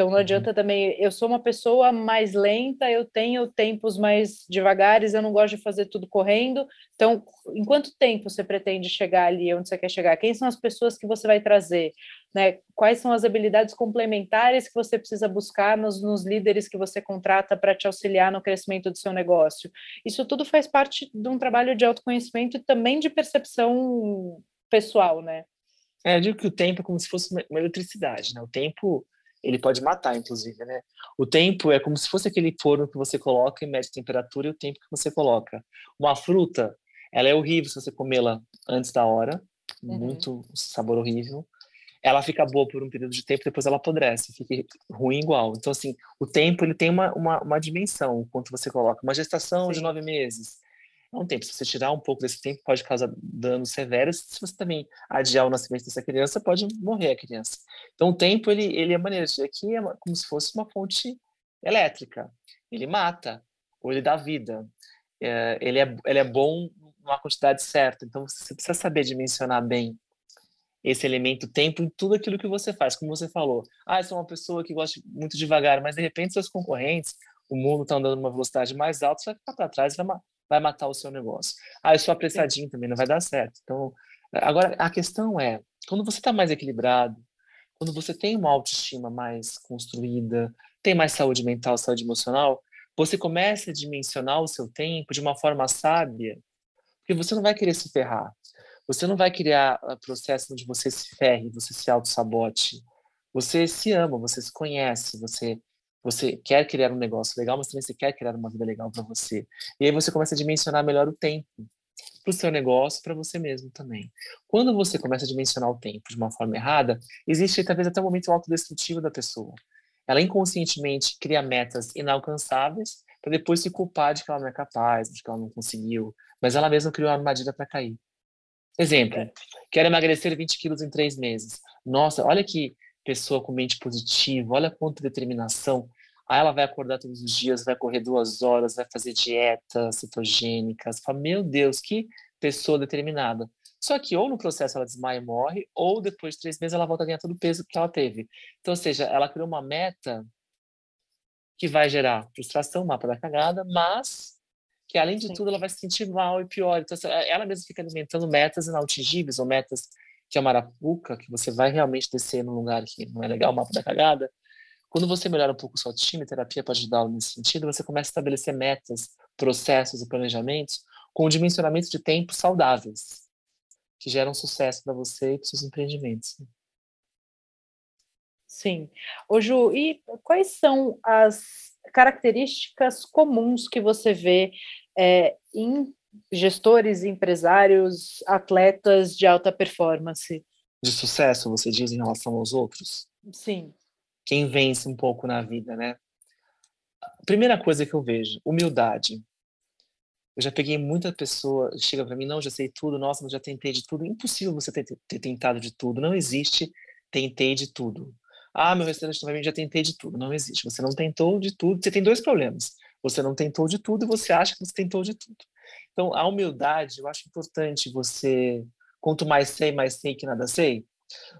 Então não uhum. adianta também, eu sou uma pessoa mais lenta, eu tenho tempos mais devagares, eu não gosto de fazer tudo correndo. Então, em quanto tempo você pretende chegar ali onde você quer chegar? Quem são as pessoas que você vai trazer? Né? Quais são as habilidades complementares que você precisa buscar nos, nos líderes que você contrata para te auxiliar no crescimento do seu negócio? Isso tudo faz parte de um trabalho de autoconhecimento e também de percepção pessoal, né? É, eu digo que o tempo é como se fosse uma eletricidade, né? O tempo ele pode matar, inclusive, né? O tempo é como se fosse aquele forno que você coloca e mede a temperatura e o tempo que você coloca. Uma fruta, ela é horrível se você comê-la antes da hora, uhum. muito sabor horrível. Ela fica boa por um período de tempo, depois ela apodrece, fica ruim igual. Então, assim, o tempo ele tem uma, uma, uma dimensão, quanto você coloca. Uma gestação Sim. de nove meses, é um tempo. Se você tirar um pouco desse tempo, pode causar danos severos. Se você também adiar o nascimento dessa criança, pode morrer a criança. Então, o tempo, ele, ele é maneiro. Isso aqui é como se fosse uma fonte elétrica. Ele mata, ou ele dá vida. É, ele, é, ele é bom numa quantidade certa. Então, você precisa saber dimensionar bem esse elemento tempo em tudo aquilo que você faz. Como você falou, ah, eu sou uma pessoa que gosta muito devagar, mas de repente seus concorrentes, o mundo está andando numa velocidade mais alta, você vai ficar para trás e vai, vai matar o seu negócio. Ah, eu sou apressadinho também, não vai dar certo. Então, agora a questão é, quando você está mais equilibrado, quando você tem uma autoestima mais construída, tem mais saúde mental, saúde emocional, você começa a dimensionar o seu tempo de uma forma sábia, porque você não vai querer se ferrar. Você não vai criar ah, processo onde você se ferre, você se auto-sabote. Você se ama, você se conhece, você Você quer criar um negócio legal, mas também você quer criar uma vida legal para você. E aí você começa a dimensionar melhor o tempo para o seu negócio, para você mesmo também. Quando você começa a dimensionar o tempo de uma forma errada, existe talvez até um momento autodestrutivo da pessoa. Ela inconscientemente cria metas inalcançáveis para depois se culpar de que ela não é capaz, de que ela não conseguiu, mas ela mesma criou uma armadilha para cair. Exemplo, é. quero emagrecer 20 quilos em três meses. Nossa, olha que pessoa com mente positiva, olha quanta determinação. Aí ela vai acordar todos os dias, vai correr duas horas, vai fazer dieta cetogênica. Você fala, meu Deus, que pessoa determinada. Só que ou no processo ela desmaia e morre, ou depois de três meses ela volta a ganhar todo o peso que ela teve. Então, ou seja, ela criou uma meta que vai gerar frustração, mapa da cagada, mas que além de Sim. tudo ela vai se sentir mal e pior. Então, ela mesma fica alimentando metas inatingíveis ou metas que é marapuca, que você vai realmente descer num lugar que não é legal, o mapa da cagada. Quando você melhora um pouco sua autoestima, a terapia pode ajudá-lo nesse sentido, você começa a estabelecer metas, processos e planejamentos com dimensionamento de tempo saudáveis, que geram sucesso para você e para seus empreendimentos. Sim. Ô Ju, e quais são as características comuns que você vê é, em gestores, empresários, atletas de alta performance. De sucesso, você diz, em relação aos outros? Sim. Quem vence um pouco na vida, né? Primeira coisa que eu vejo, humildade. Eu já peguei muita pessoa, chega para mim, não, já sei tudo, nossa, mas já tentei de tudo. Impossível você ter, ter tentado de tudo. Não existe tentei de tudo. Ah, meu restaurante também já tentei de tudo. Não existe. Você não tentou de tudo. Você tem dois problemas. Você não tentou de tudo e você acha que você tentou de tudo. Então, a humildade, eu acho importante você, quanto mais sei, mais sei que nada sei.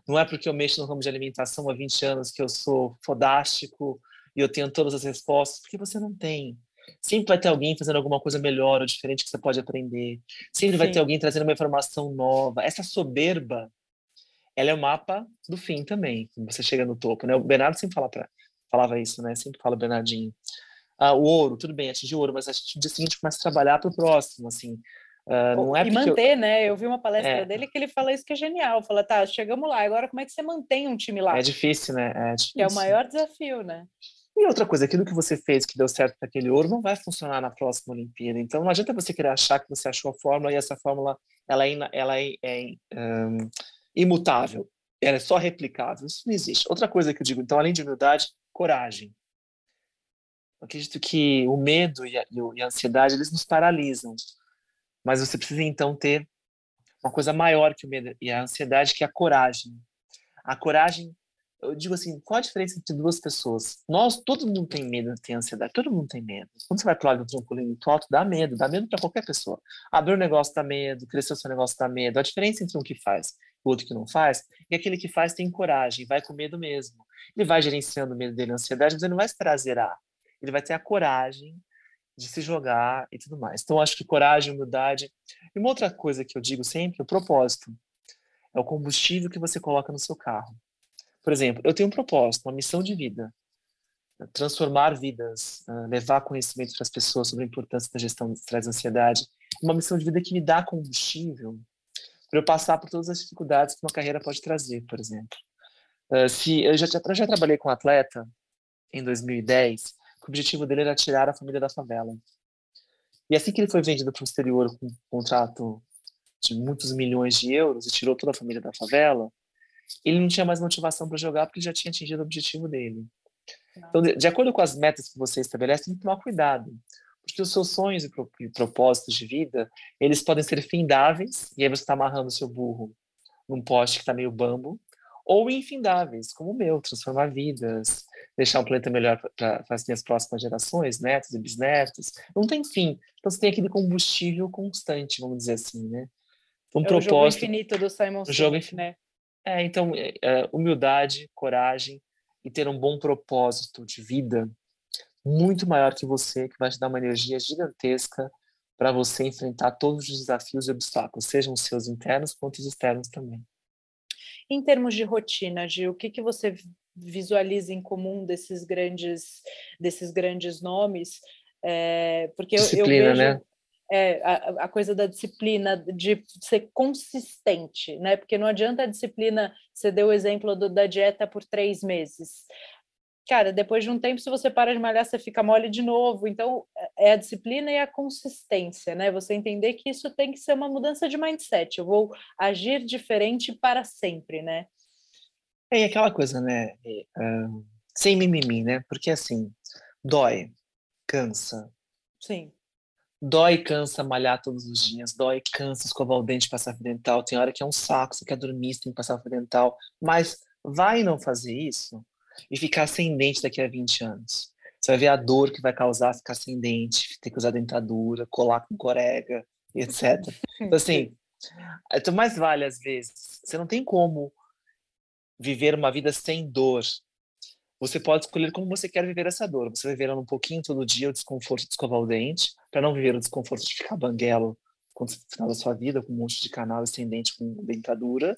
Não é porque eu mexo no ramo de alimentação há 20 anos que eu sou fodástico e eu tenho todas as respostas, porque você não tem. Sempre vai ter alguém fazendo alguma coisa melhor ou diferente que você pode aprender. Sempre Sim. vai ter alguém trazendo uma informação nova. Essa soberba, ela é o mapa do fim também, você chega no topo, né? O Bernardo sempre fala pra, falava isso, né? Sempre fala Bernardinho ah, o ouro, tudo bem, atingir o ouro, mas a gente no dia seguinte começa a trabalhar para o próximo, assim. Uh, não é e manter, eu... né? Eu vi uma palestra é. dele que ele fala isso que é genial. Fala, tá, chegamos lá, agora como é que você mantém um time lá? É difícil, né? É difícil. É o maior desafio, né? E outra coisa, aquilo que você fez que deu certo para aquele ouro não vai funcionar na próxima Olimpíada. Então não adianta você querer achar que você achou a fórmula e essa fórmula ela é, ela é, é um, imutável, ela é só replicável. Isso não existe. Outra coisa que eu digo, então, além de humildade, coragem. Eu acredito que o medo e a, e a ansiedade eles nos paralisam, mas você precisa então ter uma coisa maior que o medo e a ansiedade, que é a coragem. A coragem, eu digo assim, qual a diferença entre duas pessoas? Nós, todo mundo tem medo, tem ansiedade, todo mundo tem medo. Quando você vai para o um trampolim muito alto, dá medo, dá medo para qualquer pessoa. Abrir um negócio dá medo, crescer o seu negócio dá medo. A diferença entre um que faz e o outro que não faz é aquele que faz tem coragem, vai com medo mesmo. Ele vai gerenciando o medo dele, a ansiedade, mas ele não vai esperar zerar ele vai ter a coragem de se jogar e tudo mais. Então, acho que coragem, humildade. E uma outra coisa que eu digo sempre, o propósito. É o combustível que você coloca no seu carro. Por exemplo, eu tenho um propósito, uma missão de vida. Transformar vidas, ah, levar conhecimento para as pessoas sobre a importância da gestão de estresse e ansiedade. Uma missão de vida que me dá combustível para eu passar por todas as dificuldades que uma carreira pode trazer, por exemplo. Ah, se eu já, eu já trabalhei com um atleta em 2010 o objetivo dele era tirar a família da favela. E assim que ele foi vendido para o exterior com um contrato de muitos milhões de euros e tirou toda a família da favela, ele não tinha mais motivação para jogar porque já tinha atingido o objetivo dele. Então, de, de, acordo com as metas que você estabelece, tem que tomar cuidado, porque os seus sonhos e, pro, propósitos de vida, eles podem ser findáveis, e aí você está amarrando o seu burro num poste que está meio bambo, ou infindáveis, como o meu, transformar vidas, deixar um planeta melhor para as minhas próximas gerações, netos e bisnetos. Não tem fim. Então você tem aquele combustível constante, vamos dizer assim, né? Um é propósito, o jogo infinito do Simon Sinek, jogo infinito. né? É, então, é, é, humildade, coragem e ter um bom propósito de vida muito maior que você, que vai te dar uma energia gigantesca para você enfrentar todos os desafios e obstáculos, sejam os seus internos quanto os externos também. Em termos de rotina, Gil, o que, que você visualiza em comum desses grandes, desses grandes nomes? É, porque disciplina, eu, eu vejo, né? É, a, a, coisa da disciplina, de ser consistente, né? Porque não adianta a disciplina, você deu o exemplo do, da dieta por três meses. Cara, depois de um tempo, se você para de malhar, você fica mole de novo. Então, é a disciplina e a consistência, né? Você entender que isso tem que ser uma mudança de mindset. Eu vou agir diferente para sempre, né? É aquela coisa, né? Uh, sem mimimi, né? Porque assim, dói, cansa. Sim. Dói cansa malhar todos os dias, dói cansa escovar o dente, passar fio dental. Tem hora que é um saco, você quer dormir, você tem que passar fio dental. Mas vai não fazer isso e ficar sem dente daqui a 20 anos. Você vai ver a dor que vai causar ficar sem dente, ter que usar dentadura, colar com corega, etc. Então, assim, então mais vale às vezes. Você não tem como viver uma vida sem dor. Você pode escolher como você quer viver essa dor. Você vai viver um pouquinho todo dia o desconforto de escovar o dente, para não viver o desconforto de ficar banguelo no final da sua vida, com um monte de canal e sem dente, com dentadura.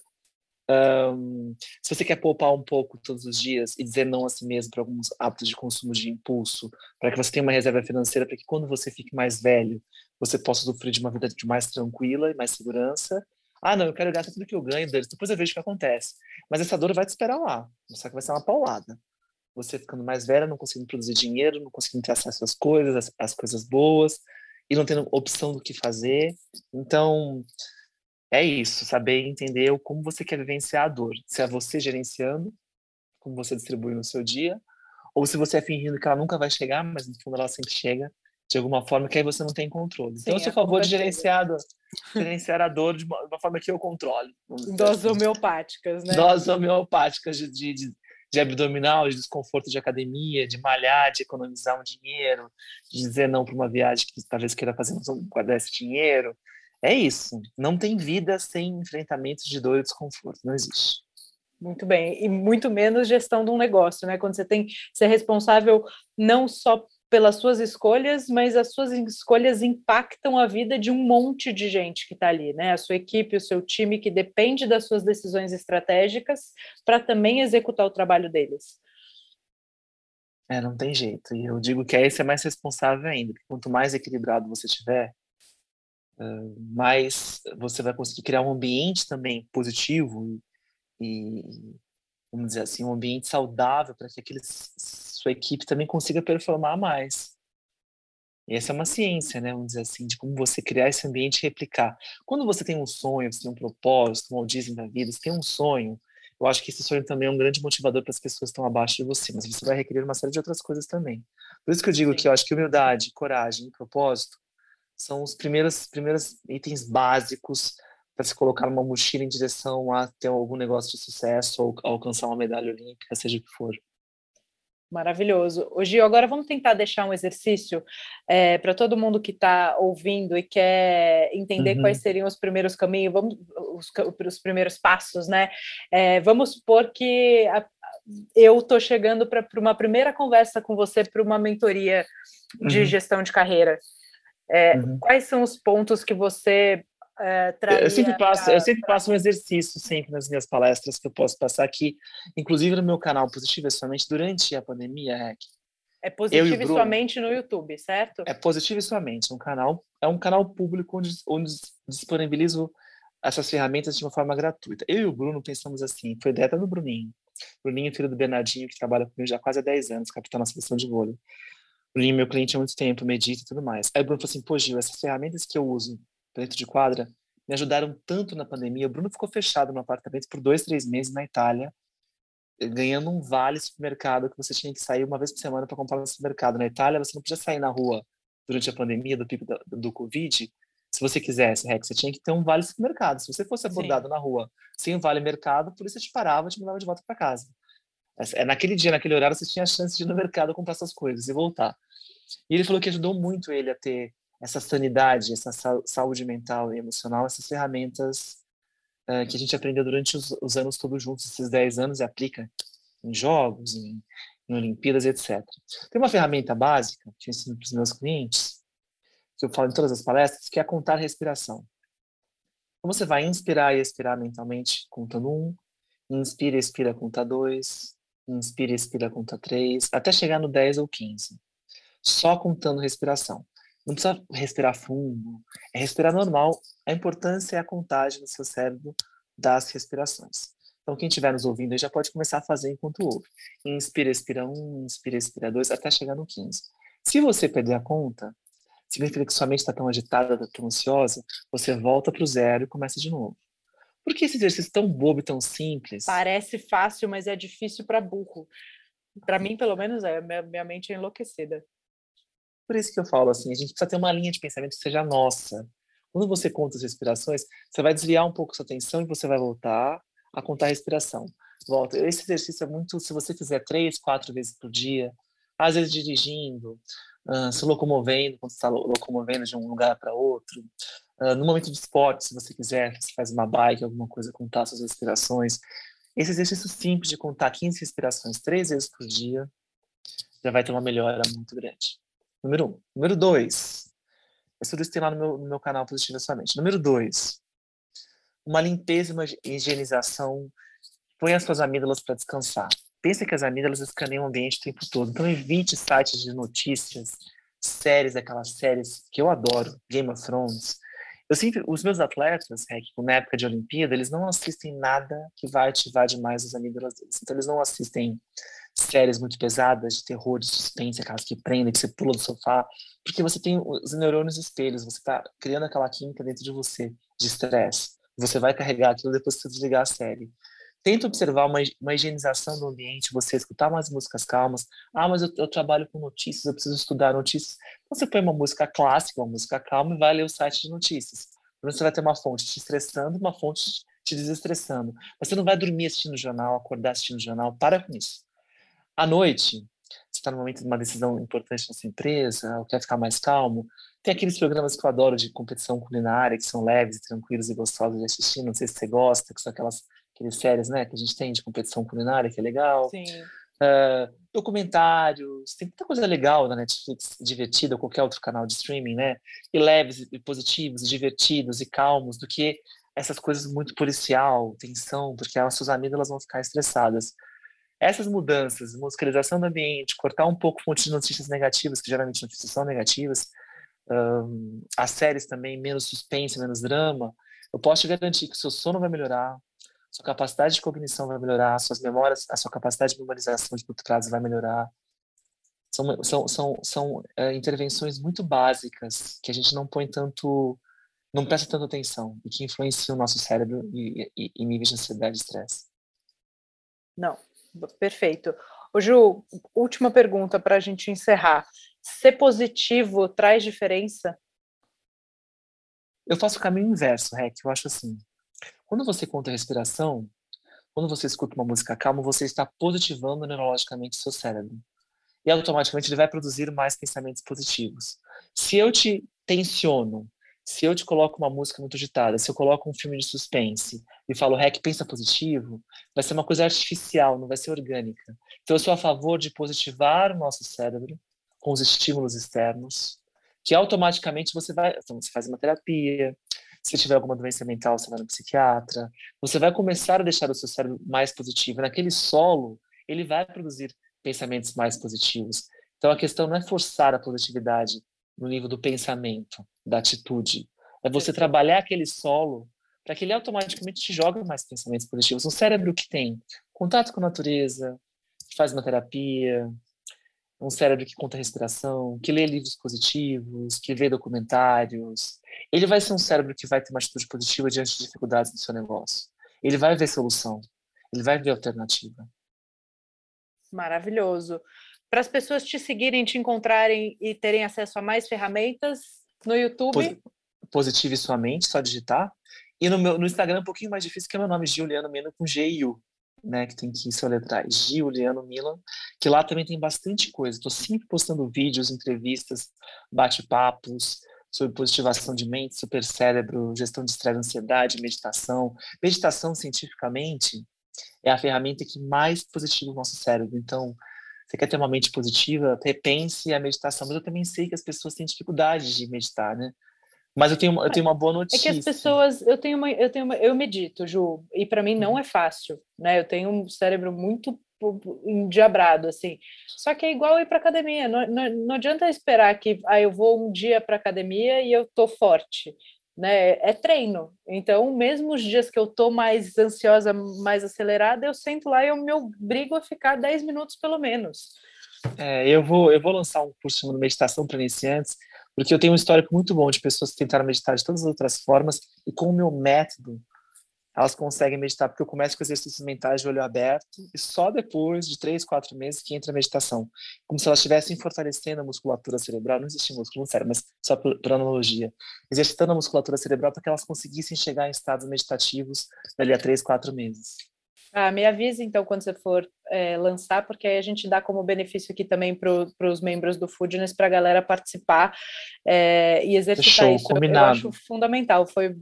Um, se você quer poupar um pouco todos os dias e dizer não a si mesmo para alguns hábitos de consumo de impulso, para que você tenha uma reserva financeira, para que quando você fique mais velho, você possa sofrer de uma vida de mais tranquila e mais segurança. Ah, não, eu quero gastar tudo que eu ganho, depois eu vejo o que acontece. Mas essa dor vai te esperar lá, só que vai ser uma paulada. Você ficando mais velha, não conseguindo produzir dinheiro, não conseguindo ter acesso às coisas, às, às coisas boas, e não tendo opção do que fazer. Então, é isso, saber entender como você quer vivenciar a dor. Se é você gerenciando, como você distribui no seu dia, ou se você é fingindo que ela nunca vai chegar, mas no fundo ela sempre chega de alguma forma que aí você não tem controle. Sim, então, eu sou a favor de gerenciar, gerenciar a dor de uma, forma que eu controle. Doses assim. homeopáticas, né? Doses homeopáticas de, de, de, de, abdominal, de desconforto de academia, de malhar, de economizar um dinheiro, de dizer não para uma viagem que talvez queira fazer, mas não guardar esse dinheiro, é isso. Não tem vida sem enfrentamentos de dor e desconforto. Não existe. Muito bem. E muito menos gestão de um negócio, né? Quando você tem ser responsável não só pelas suas escolhas, mas as suas escolhas impactam a vida de um monte de gente que está ali, né? A sua equipe, o seu time, que depende das suas decisões estratégicas para também executar o trabalho deles. É, não tem jeito. E eu digo que aí você é mais responsável ainda. Quanto mais equilibrado você tiver, mas você vai conseguir criar um ambiente também positivo e, vamos dizer assim, um ambiente saudável para que aquele, sua equipe também consiga performar mais. E essa é uma ciência, né? Vamos dizer assim, de como você criar esse ambiente e replicar. Quando você tem um sonho, você tem um propósito, um Walt Disney da vida, você tem um sonho, eu acho que esse sonho também é um grande motivador para as pessoas que estão abaixo de você, mas você vai requerer uma série de outras coisas também. Por isso que eu digo Sim. que eu acho que humildade, coragem e propósito são os primeiros, primeiros itens básicos para se colocar numa mochila em direção a ter algum negócio de sucesso ou alcançar uma medalha olímpica, seja o que for. Maravilhoso. O Gil, agora vamos tentar deixar um exercício é, para todo mundo que está ouvindo e quer entender uhum. quais seriam os primeiros caminhos, vamos, os, os primeiros passos, né? É, vamos supor que a, eu estou chegando para uma primeira conversa com você para uma mentoria de uhum. gestão de carreira. É, uhum. Quais são os pontos que você é, eu sempre passo pra, eu sempre passo um exercício sempre nas minhas palestras que eu posso passar aqui inclusive no meu canal positivo é somente durante a pandemia Rec. é positivo e somente no YouTube certo é positivo e somente um canal é um canal público onde, onde disponibilizo essas ferramentas de uma forma gratuita eu e o Bruno pensamos assim foi ideia do Bruninho Bruninho filho do Bernardinho que trabalha comigo já há quase há 10 anos capitão na seleção de vôlei Bruninho meu cliente há muito tempo medita e tudo mais aí o Bruno falou assim pô Gil essas ferramentas que eu uso dentro de quadra, me ajudaram tanto na pandemia. O Bruno ficou fechado no apartamento por dois, três meses na Itália, ganhando um vale supermercado que você tinha que sair uma vez por semana para comprar no supermercado. Na Itália, você não podia sair na rua durante a pandemia, do pico do, do Covid, se você quisesse, Rex, você tinha que ter um vale supermercado. Se você fosse abordado Sim. na rua sem um vale mercado, a polícia te parava e te mandava de volta para casa. É, naquele dia, naquele horário, você tinha a chance de ir no mercado comprar suas coisas e voltar. E ele falou que ajudou muito ele a ter essa sanidade, essa saúde mental e emocional, essas ferramentas uh, que a gente aprendeu durante os, os, anos todos juntos, esses 10 anos, e aplica em jogos, em, em Olimpíadas, etc. Tem uma ferramenta básica que eu ensino para os meus clientes, que eu falo em todas as palestras, que é contar respiração. Então você vai inspirar e expirar mentalmente, contando um, inspira e expira, conta dois, inspira expira, conta três, até chegar no 10 ou 15. Só contando respiração. Não precisa respirar fundo, é respirar normal. A importância é a contagem no seu cérebro das respirações. Então, quem estiver nos ouvindo já pode começar a fazer enquanto ouve. Inspira, expira um, inspira, expira dois, até chegar no 15. Se você perder a conta, significa que sua mente está tão agitada, tá tão ansiosa, você volta para o zero e começa de novo. Por que esse exercício tão bobo e tão simples? Parece fácil, mas é difícil para burro. Para mim, pelo menos, é. Minha, minha mente é enlouquecida. Por isso que eu falo assim, a gente precisa ter uma linha de pensamento que seja nossa. Quando você conta as respirações, você vai desviar um pouco sua atenção e você vai voltar a contar a respiração. Volta. Esse exercício é muito, se você fizer três, quatro vezes por dia, às vezes dirigindo, uh, se locomovendo, quando está locomovendo de um lugar para outro, uh, no momento de esporte, se você quiser, você faz uma bike, alguma coisa, contar suas respirações. Esse exercício simples de contar 15 respirações três vezes por dia já vai ter uma melhora muito grande. Número um. Número dois. Tudo isso tem lá no meu, no meu canal Positivo Sua Mente. Número dois. Uma limpeza uma higienização. Põe as suas amígdalas para descansar. Pensa que as amígdalas escaneiam o ambiente o tempo todo. Então evite sites de notícias, séries, aquelas séries que eu adoro, Game of Thrones, eu sempre, os meus atletas, é, na época de Olimpíada, eles não assistem nada que vai ativar demais as amígdalas deles. Então, eles não assistem séries muito pesadas de terror, de suspense, aquelas que prendem, que você pula do sofá, porque você tem os neurônios espelhos, você está criando aquela química dentro de você, de estresse. Você vai carregar aquilo depois que você desligar a série. Tenta observar uma, uma higienização do ambiente, você escutar umas músicas calmas. Ah, mas eu, eu, trabalho com notícias, eu preciso estudar notícias. Então você põe uma música clássica, uma música calma e vai ler o site de notícias. Você vai ter uma fonte te estressando, uma fonte te desestressando. Você não vai dormir assistindo jornal, acordar assistindo jornal. Para com isso. À noite, você está no momento de uma decisão importante na sua empresa, ou quer ficar mais calmo, tem aqueles programas que eu adoro de competição culinária, que são leves, tranquilos e gostosos de assistir. Não sei se você gosta, que são aquelas aqueles séries, né, que a gente tem de competição culinária, que é legal. Sim. Uh, documentários, tem muita coisa legal na Netflix, divertida, ou qualquer outro canal de streaming, né? E leves, e positivos, divertidos e calmos, do que essas coisas muito policial, tensão, porque as suas amigas vão ficar estressadas. Essas mudanças, musicalização do ambiente, cortar um pouco fontes de notícias negativas, que geralmente notícias são negativas, um, as séries também, menos suspense, menos drama, eu posso te garantir que o seu sono vai melhorar, sua capacidade de cognição vai melhorar, suas memórias, a sua capacidade de memorização de curto prazo vai melhorar. São, são, são, são é, intervenções muito básicas que a gente não põe tanto, não presta tanta atenção e que influenciam o nosso cérebro e, e, e níveis de ansiedade e estresse. Não, perfeito. Ô Ju, última pergunta para a gente encerrar. Ser positivo traz diferença? Eu faço o caminho inverso, Rec. Eu acho assim. Quando você conta a respiração, quando você escuta uma música calma, você está positivando neurologicamente o seu cérebro. E automaticamente ele vai produzir mais pensamentos positivos. Se eu te tensiono, se eu te coloco uma música muito agitada, se eu coloco um filme de suspense e falo, Rec, pensa positivo, vai ser uma coisa artificial, não vai ser orgânica. Então eu sou a favor de positivar o nosso cérebro com os estímulos externos, que automaticamente você vai, então você faz uma terapia, se tiver alguma doença mental, você vai no psiquiatra. Você vai começar a deixar o seu cérebro mais positivo. Naquele solo, ele vai produzir pensamentos mais positivos. Então a questão não é forçar a positividade no nível do pensamento, da atitude. É você trabalhar aquele solo para que ele automaticamente te jogue mais pensamentos positivos. Um cérebro que tem contato com a natureza, que faz uma terapia, um cérebro que conta respiração, que lê livros positivos, que vê documentários. Ele vai ser um cérebro que vai ter uma atitude positiva diante de dificuldades no seu negócio. Ele vai ver solução. Ele vai ver alternativa. Maravilhoso. Para as pessoas te seguirem, te encontrarem e terem acesso a mais ferramentas no YouTube. Positive sua mente, só digitar. E no, meu, no Instagram é um pouquinho mais difícil, que é meu nome, Juliano Meno, com G e U né, que tem que soletrar Giuliano Milan, que lá também tem bastante coisa. Estou sempre postando vídeos, entrevistas, bate-papos sobre positivação de mente, super cérebro, gestão de estresse, ansiedade, meditação. Meditação, cientificamente, é a ferramenta que mais positiva o nosso cérebro. Então, você quer ter uma mente positiva, repense a meditação. Mas eu também sei que as pessoas têm dificuldade de meditar, né? Mas eu tenho, eu tenho uma boa notícia. É que as pessoas, eu tenho uma, eu tenho uma, eu medito, Ju, e para mim não uhum. é fácil, né? Eu tenho um cérebro muito endiabrado, assim. Só que é igual ir para academia. Não, não, não adianta esperar que ah, eu vou um dia para academia e eu tô forte. né? É treino. Então, mesmo os dias que eu tô mais ansiosa, mais acelerada, eu sento lá e eu me obrigo a ficar 10 minutos pelo menos. É, eu vou eu vou lançar um curso de meditação para iniciantes, porque eu tenho um histórico muito bom de pessoas que tentaram meditar de todas as outras formas e com o meu método elas conseguem meditar, porque eu começo com exercícios mentais de olho aberto e só depois de três, quatro meses que entra a meditação. Como se elas estivessem fortalecendo a musculatura cerebral, não existe músculo no cérebro, mas só por, por analogia, exercitando a musculatura cerebral para que elas conseguissem chegar em estados meditativos dali a três, quatro meses. Ah, me avise então quando você for é, lançar, porque aí a gente dá como benefício aqui também para os membros do Foodness para a galera participar é, e exercitar Show, isso. Combinado. Eu acho fundamental, foi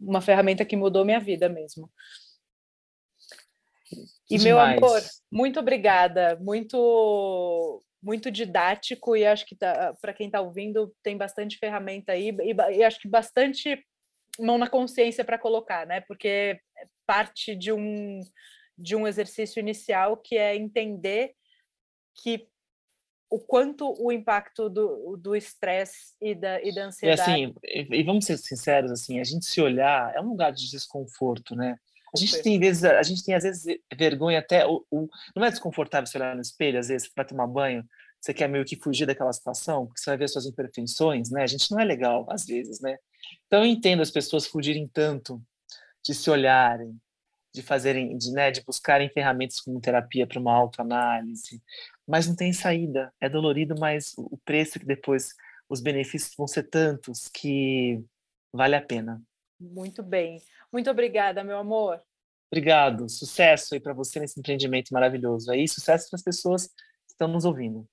uma ferramenta que mudou minha vida mesmo. E Demais. meu amor, muito obrigada, muito muito didático e acho que tá, para quem está ouvindo tem bastante ferramenta aí e, e acho que bastante mão na consciência para colocar, né? Porque parte de um de um exercício inicial que é entender que o quanto o impacto do estresse e da, e da ansiedade. E assim, e, e, vamos ser sinceros, assim, a gente se olhar é um lugar de desconforto, né? A gente tem vezes, a gente tem às vezes vergonha até o, o, não é desconfortável se olhar no espelho, às vezes para tomar banho, você quer meio que fugir daquela situação, porque você vai ver suas imperfeições, né? A gente não é legal às vezes, né? Então eu entendo as pessoas fugirem tanto de se olharem, de fazerem, de, né, de buscarem ferramentas como terapia para uma autoanálise, mas não tem saída. É dolorido, mas o preço que depois os benefícios vão ser tantos que vale a pena. Muito bem. Muito obrigada, meu amor. Obrigado. Sucesso aí para você nesse empreendimento maravilhoso. Aí, sucesso para as pessoas que estão nos ouvindo.